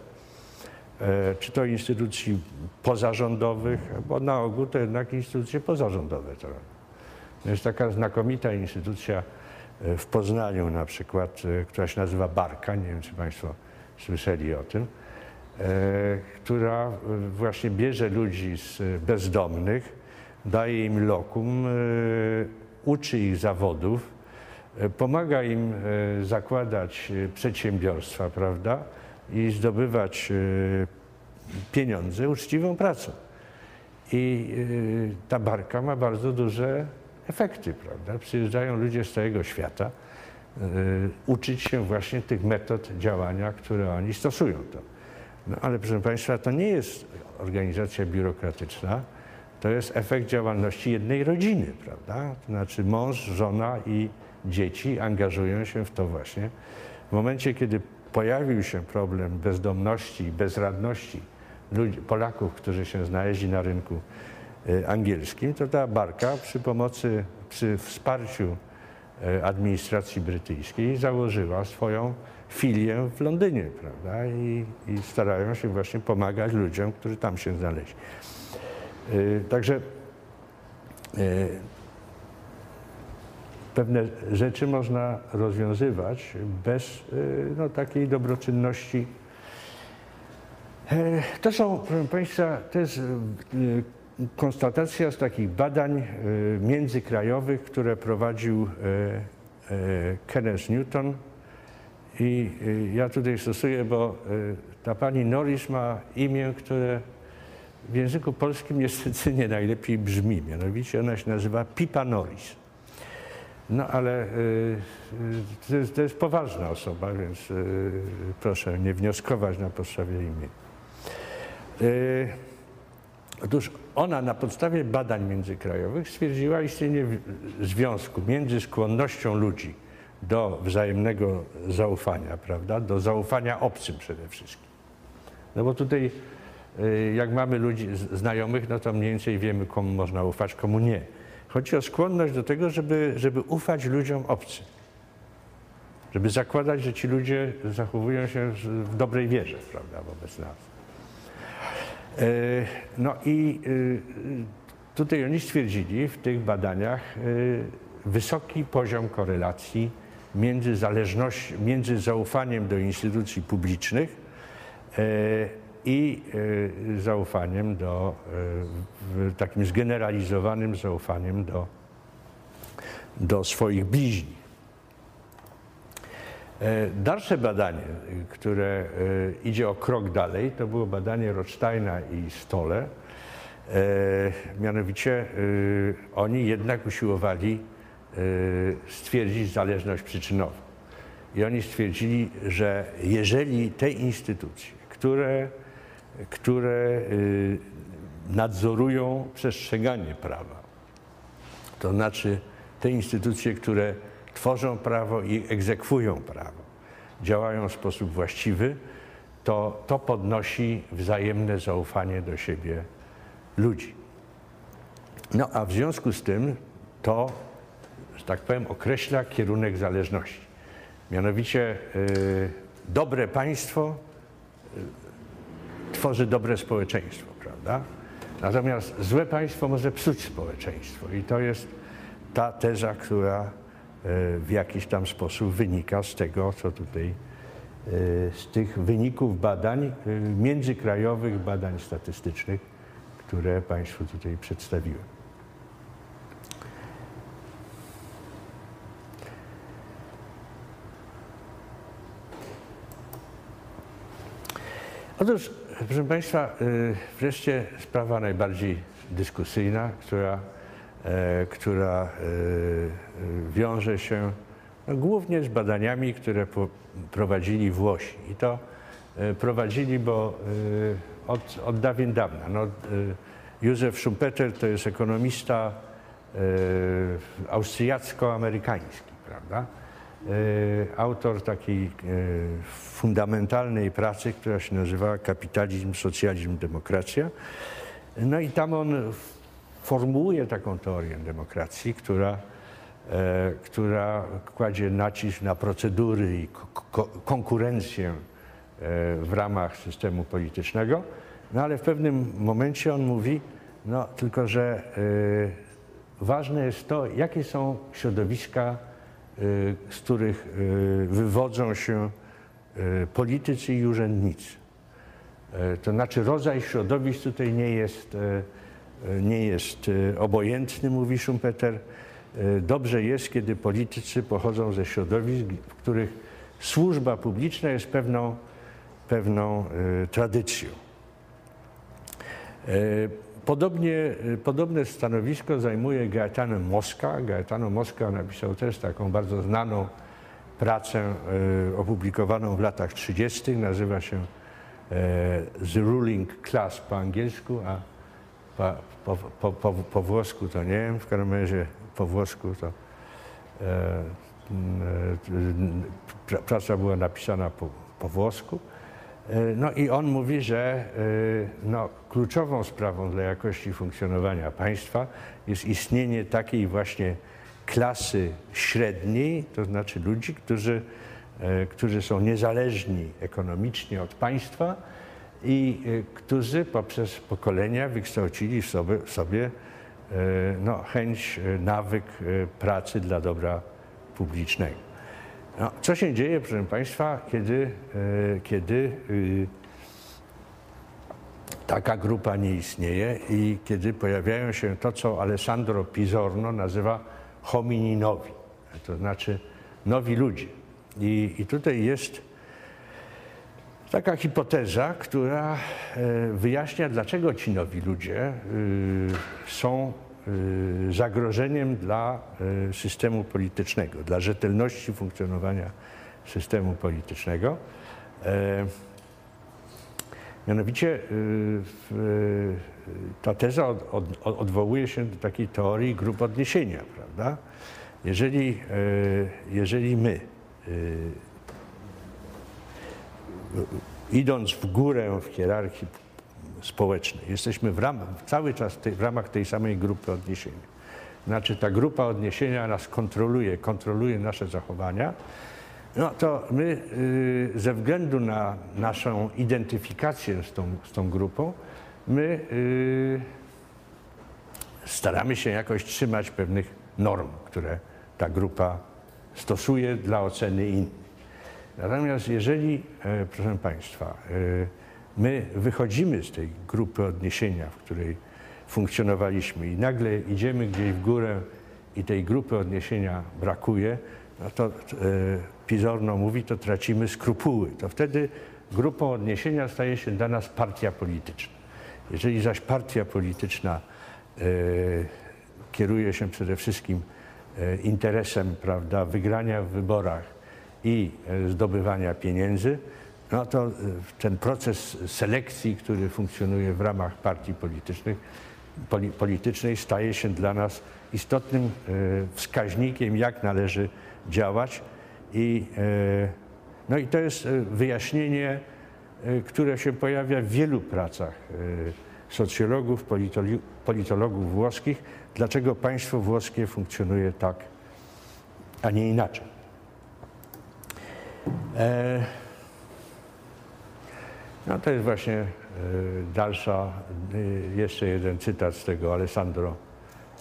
Czy to instytucji pozarządowych, bo na ogół to jednak instytucje pozarządowe to robią. Jest taka znakomita instytucja w Poznaniu na przykład, która się nazywa Barka, nie wiem czy Państwo słyszeli o tym, która e, właśnie bierze ludzi z e, bezdomnych, daje im lokum, e, uczy ich zawodów, pomaga im zakładać przedsiębiorstwa, prawda, i zdobywać pieniądze uczciwą pracą. I ta barka ma bardzo duże efekty, prawda? Przyjeżdżają ludzie z całego świata uczyć się właśnie tych metod działania, które oni stosują. To. No, ale proszę Państwa, to nie jest organizacja biurokratyczna, to jest efekt działalności jednej rodziny, prawda? To znaczy mąż, żona i dzieci angażują się w to właśnie. W momencie, kiedy pojawił się problem bezdomności i bezradności ludzi, Polaków, którzy się znaleźli na rynku e, angielskim, to ta barka przy pomocy, przy wsparciu e, administracji brytyjskiej założyła swoją filię w Londynie, prawda? I, I starają się właśnie pomagać ludziom, którzy tam się znaleźli. E, Także e, pewne rzeczy można rozwiązywać bez e, no, takiej dobroczynności E, To są, proszę Państwa, to jest e, konstatacja z takich badań e, międzykrajowych, które prowadził Kenneth Newton. I e, ja tutaj stosuję, bo e, ta pani Norris ma imię, które w języku polskim niestety nie najlepiej brzmi. Mianowicie ona się nazywa Pipa Norris. No ale y, y, to, jest, to jest poważna osoba, więc y, proszę nie wnioskować na podstawie imienia. Y, Otóż ona na podstawie badań międzykrajowych stwierdziła istnienie związku między skłonnością ludzi do wzajemnego zaufania, prawda? Do zaufania obcym przede wszystkim. No bo tutaj y, jak mamy ludzi, znajomych, no to mniej więcej wiemy, komu można ufać, komu nie. Chodzi o skłonność do tego, żeby, żeby ufać ludziom obcym. Żeby zakładać, że ci ludzie zachowują się w dobrej wierze, prawda, wobec nas. E, No i y, y, tutaj oni stwierdzili w tych badaniach y, wysoki poziom korelacji między, zależność, między zaufaniem do instytucji publicznych e, i y, zaufaniem do, w takim zgeneralizowanym zaufaniem do, do swoich bliźnich. E, Dalsze badanie, które idzie o krok dalej, to było badanie Rothsteina i Stolle. E, Mianowicie oni jednak usiłowali stwierdzić zależność przyczynową. I oni stwierdzili, że jeżeli te instytucje, które, które y, nadzorują przestrzeganie prawa, to znaczy te instytucje, które tworzą prawo i egzekwują prawo, działają w sposób właściwy, to to podnosi wzajemne zaufanie do siebie ludzi. No a w związku z tym to, że tak powiem, określa kierunek zależności. Mianowicie y, dobre państwo y, tworzy dobre społeczeństwo, prawda? Natomiast złe państwo może psuć społeczeństwo i to jest ta teza, która y, w jakiś tam sposób wynika z tego, co tutaj z tych wyników badań, międzykrajowych badań statystycznych, które Państwu tutaj przedstawiłem. Otóż, proszę Państwa, y, wreszcie sprawa najbardziej dyskusyjna, która, e, która y, wiąże się no, głównie z badaniami, które prowadzili Włosi. I to e, prowadzili, bo od, od dawien dawna. No, Józef Schumpeter to jest ekonomista austriacko-amerykański, prawda? Y, autor takiej y, fundamentalnej pracy, która się nazywa Kapitalizm, Socjalizm, Demokracja. No i tam on formułuje taką teorię demokracji, która e, która kładzie nacisk na procedury i ko- ko- konkurencję e, w ramach systemu politycznego. No ale w pewnym momencie on mówi, no tylko że e, ważne jest to, jakie są środowiska, e, z których e, wywodzą się e, politycy i urzędnicy. To znaczy rodzaj środowisk tutaj nie jest, nie jest obojętny, mówi Schumpeter. Dobrze jest, kiedy politycy pochodzą ze środowisk, w których służba publiczna jest pewną, pewną tradycją. Podobnie, e, podobne stanowisko zajmuje Gaetano Mosca. Gaetano Mosca napisał też taką bardzo znaną pracę e, opublikowaną w latach 30. Nazywa się e, The Ruling Class po angielsku, a po, po, po, po, włosku to nie wiem, w każdym razie po włosku to e, e, pra- praca była napisana po, po włosku. E, No i on mówi, że e, no, kluczową sprawą dla jakości funkcjonowania państwa jest istnienie takiej właśnie klasy średniej, to znaczy ludzi, którzy, e, którzy są niezależni ekonomicznie od państwa i którzy poprzez pokolenia wykształcili w sobie, w sobie no, chęć, nawyk pracy dla dobra publicznego. No, co się dzieje, proszę Państwa, kiedy, e, kiedy y, taka grupa nie istnieje i kiedy pojawiają się to, co Alessandro Pisorno nazywa homininowi, to znaczy nowi ludzie. I, i tutaj jest taka hipoteza, która e, wyjaśnia, dlaczego ci nowi ludzie y, są zagrożeniem dla y, systemu politycznego, dla rzetelności funkcjonowania systemu politycznego. E, Mianowicie y, ta teza od, od, odwołuje się do takiej teorii grup odniesienia, prawda? Jeżeli, y, jeżeli my y, idąc w górę w hierarchii społecznej, jesteśmy w ramach, cały czas w ramach tej samej grupy odniesienia. Znaczy ta grupa odniesienia nas kontroluje, kontroluje nasze zachowania, no to my y, ze względu na naszą identyfikację z tą, z tą grupą, my y, staramy się jakoś trzymać pewnych norm, które ta grupa stosuje dla oceny innych. Natomiast jeżeli, e, proszę Państwa, e, my wychodzimy z tej grupy odniesienia, w której funkcjonowaliśmy i nagle idziemy gdzieś w górę i tej grupy odniesienia brakuje, no to e, Pizorno mówi, to tracimy skrupuły. To wtedy grupą odniesienia staje się dla nas partia polityczna. Jeżeli zaś partia polityczna e, kieruje się przede wszystkim e, interesem prawda, wygrania w wyborach i e, zdobywania pieniędzy, no to e, ten proces selekcji, który funkcjonuje w ramach partii politycznych, poli, politycznej, staje się dla nas istotnym e, wskaźnikiem, jak należy działać. I, e, no i to jest wyjaśnienie, które się pojawia w wielu pracach socjologów, politologów włoskich, dlaczego państwo włoskie funkcjonuje tak, a nie inaczej. No to jest właśnie e, dalsza, e, jeszcze jeden cytat z tego Alessandro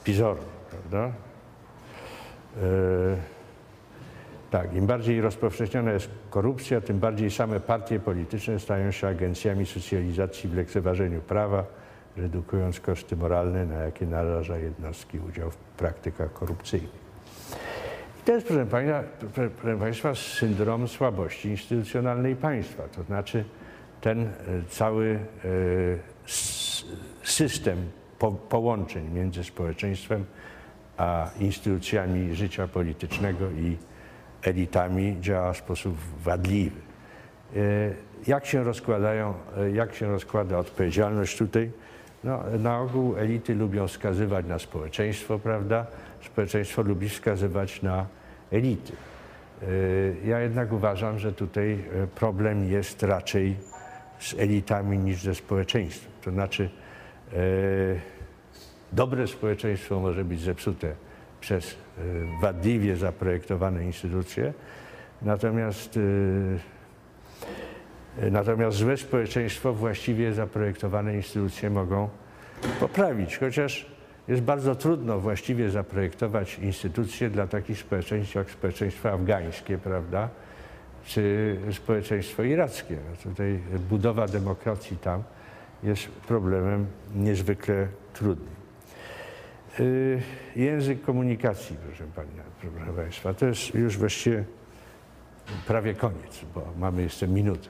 Pizorno, prawda? E, Tak, im bardziej rozpowszechniona jest korupcja, tym bardziej same partie polityczne stają się agencjami socjalizacji w lekceważeniu prawa, redukując koszty moralne, na jakie naraża jednostki udział w praktykach korupcyjnych. I to jest, proszę Państwa, proszę Państwa, syndrom słabości instytucjonalnej państwa. To znaczy ten e, cały e, system po, połączeń między społeczeństwem a instytucjami życia politycznego i elitami działa w sposób wadliwy. E, Jak się rozkładają, jak się rozkłada odpowiedzialność tutaj? No, na ogół elity lubią wskazywać na społeczeństwo, prawda? Społeczeństwo lubi wskazywać na elity. Ja jednak uważam, że tutaj problem jest raczej z elitami niż ze społeczeństwem. To znaczy, e, dobre społeczeństwo może być zepsute przez e, wadliwie zaprojektowane instytucje, natomiast, e, natomiast złe społeczeństwo właściwie zaprojektowane instytucje mogą poprawić, chociaż jest bardzo trudno właściwie zaprojektować instytucje dla takich społeczeństw jak społeczeństwo afgańskie, prawda, czy społeczeństwo irackie. Tutaj budowa demokracji tam jest problemem niezwykle trudnym. Y, Język komunikacji, proszę, pani, proszę Państwa, to jest już właściwie prawie koniec, bo mamy jeszcze minutę.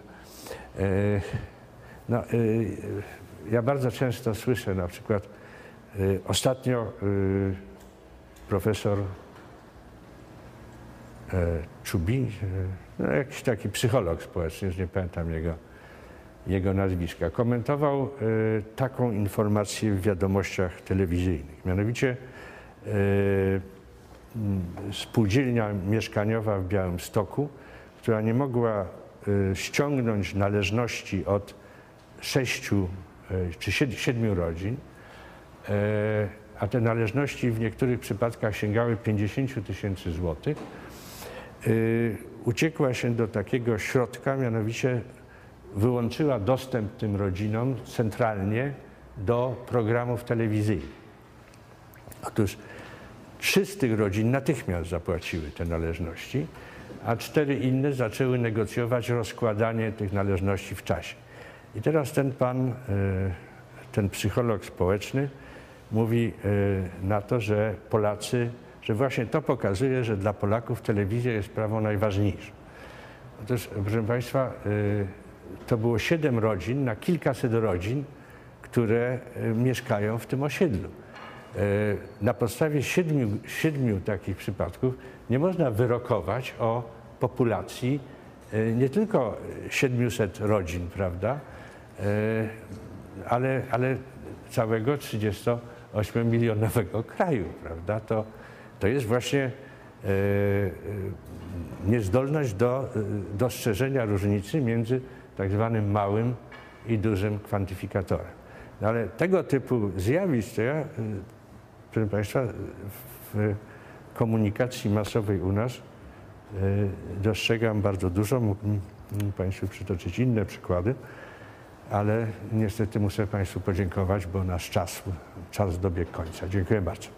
Y, No, y, ja bardzo często słyszę na przykład, ostatnio profesor Czubin, no, jakiś taki psycholog społeczny, już nie pamiętam jego, jego nazwiska, komentował e, taką informację w wiadomościach telewizyjnych. Mianowicie e, m, spółdzielnia mieszkaniowa w Białymstoku, która nie mogła e, ściągnąć należności od sześciu e, czy sied- siedmiu rodzin, e, a te należności w niektórych przypadkach sięgały 50 tysięcy złotych, y, uciekła się do takiego środka, mianowicie wyłączyła dostęp tym rodzinom centralnie do programów telewizyjnych. Otóż trzy z tych rodzin natychmiast zapłaciły te należności, a cztery inne zaczęły negocjować rozkładanie tych należności w czasie. I teraz ten pan, y, ten psycholog społeczny mówi y, na to, że Polacy, że właśnie to pokazuje, że dla Polaków telewizja jest sprawą najważniejszą. Otóż, proszę Państwa, y, to było siedem rodzin na kilkaset rodzin, które y, mieszkają w tym osiedlu. Y, Na podstawie siedmiu, siedmiu takich przypadków nie można wyrokować o populacji nie tylko 700 rodzin, prawda, ale, ale całego 38-milionowego kraju, prawda? To, to jest właśnie e, e, niezdolność do e, dostrzeżenia różnicy między tak zwanym małym i dużym kwantyfikatorem. No ale tego typu zjawisk to ja, proszę Państwa, w komunikacji masowej u nas dostrzegam bardzo dużo. Mógłbym Państwu przytoczyć inne przykłady, ale niestety muszę Państwu podziękować, bo nasz czas, czas dobiegł końca. Dziękuję bardzo.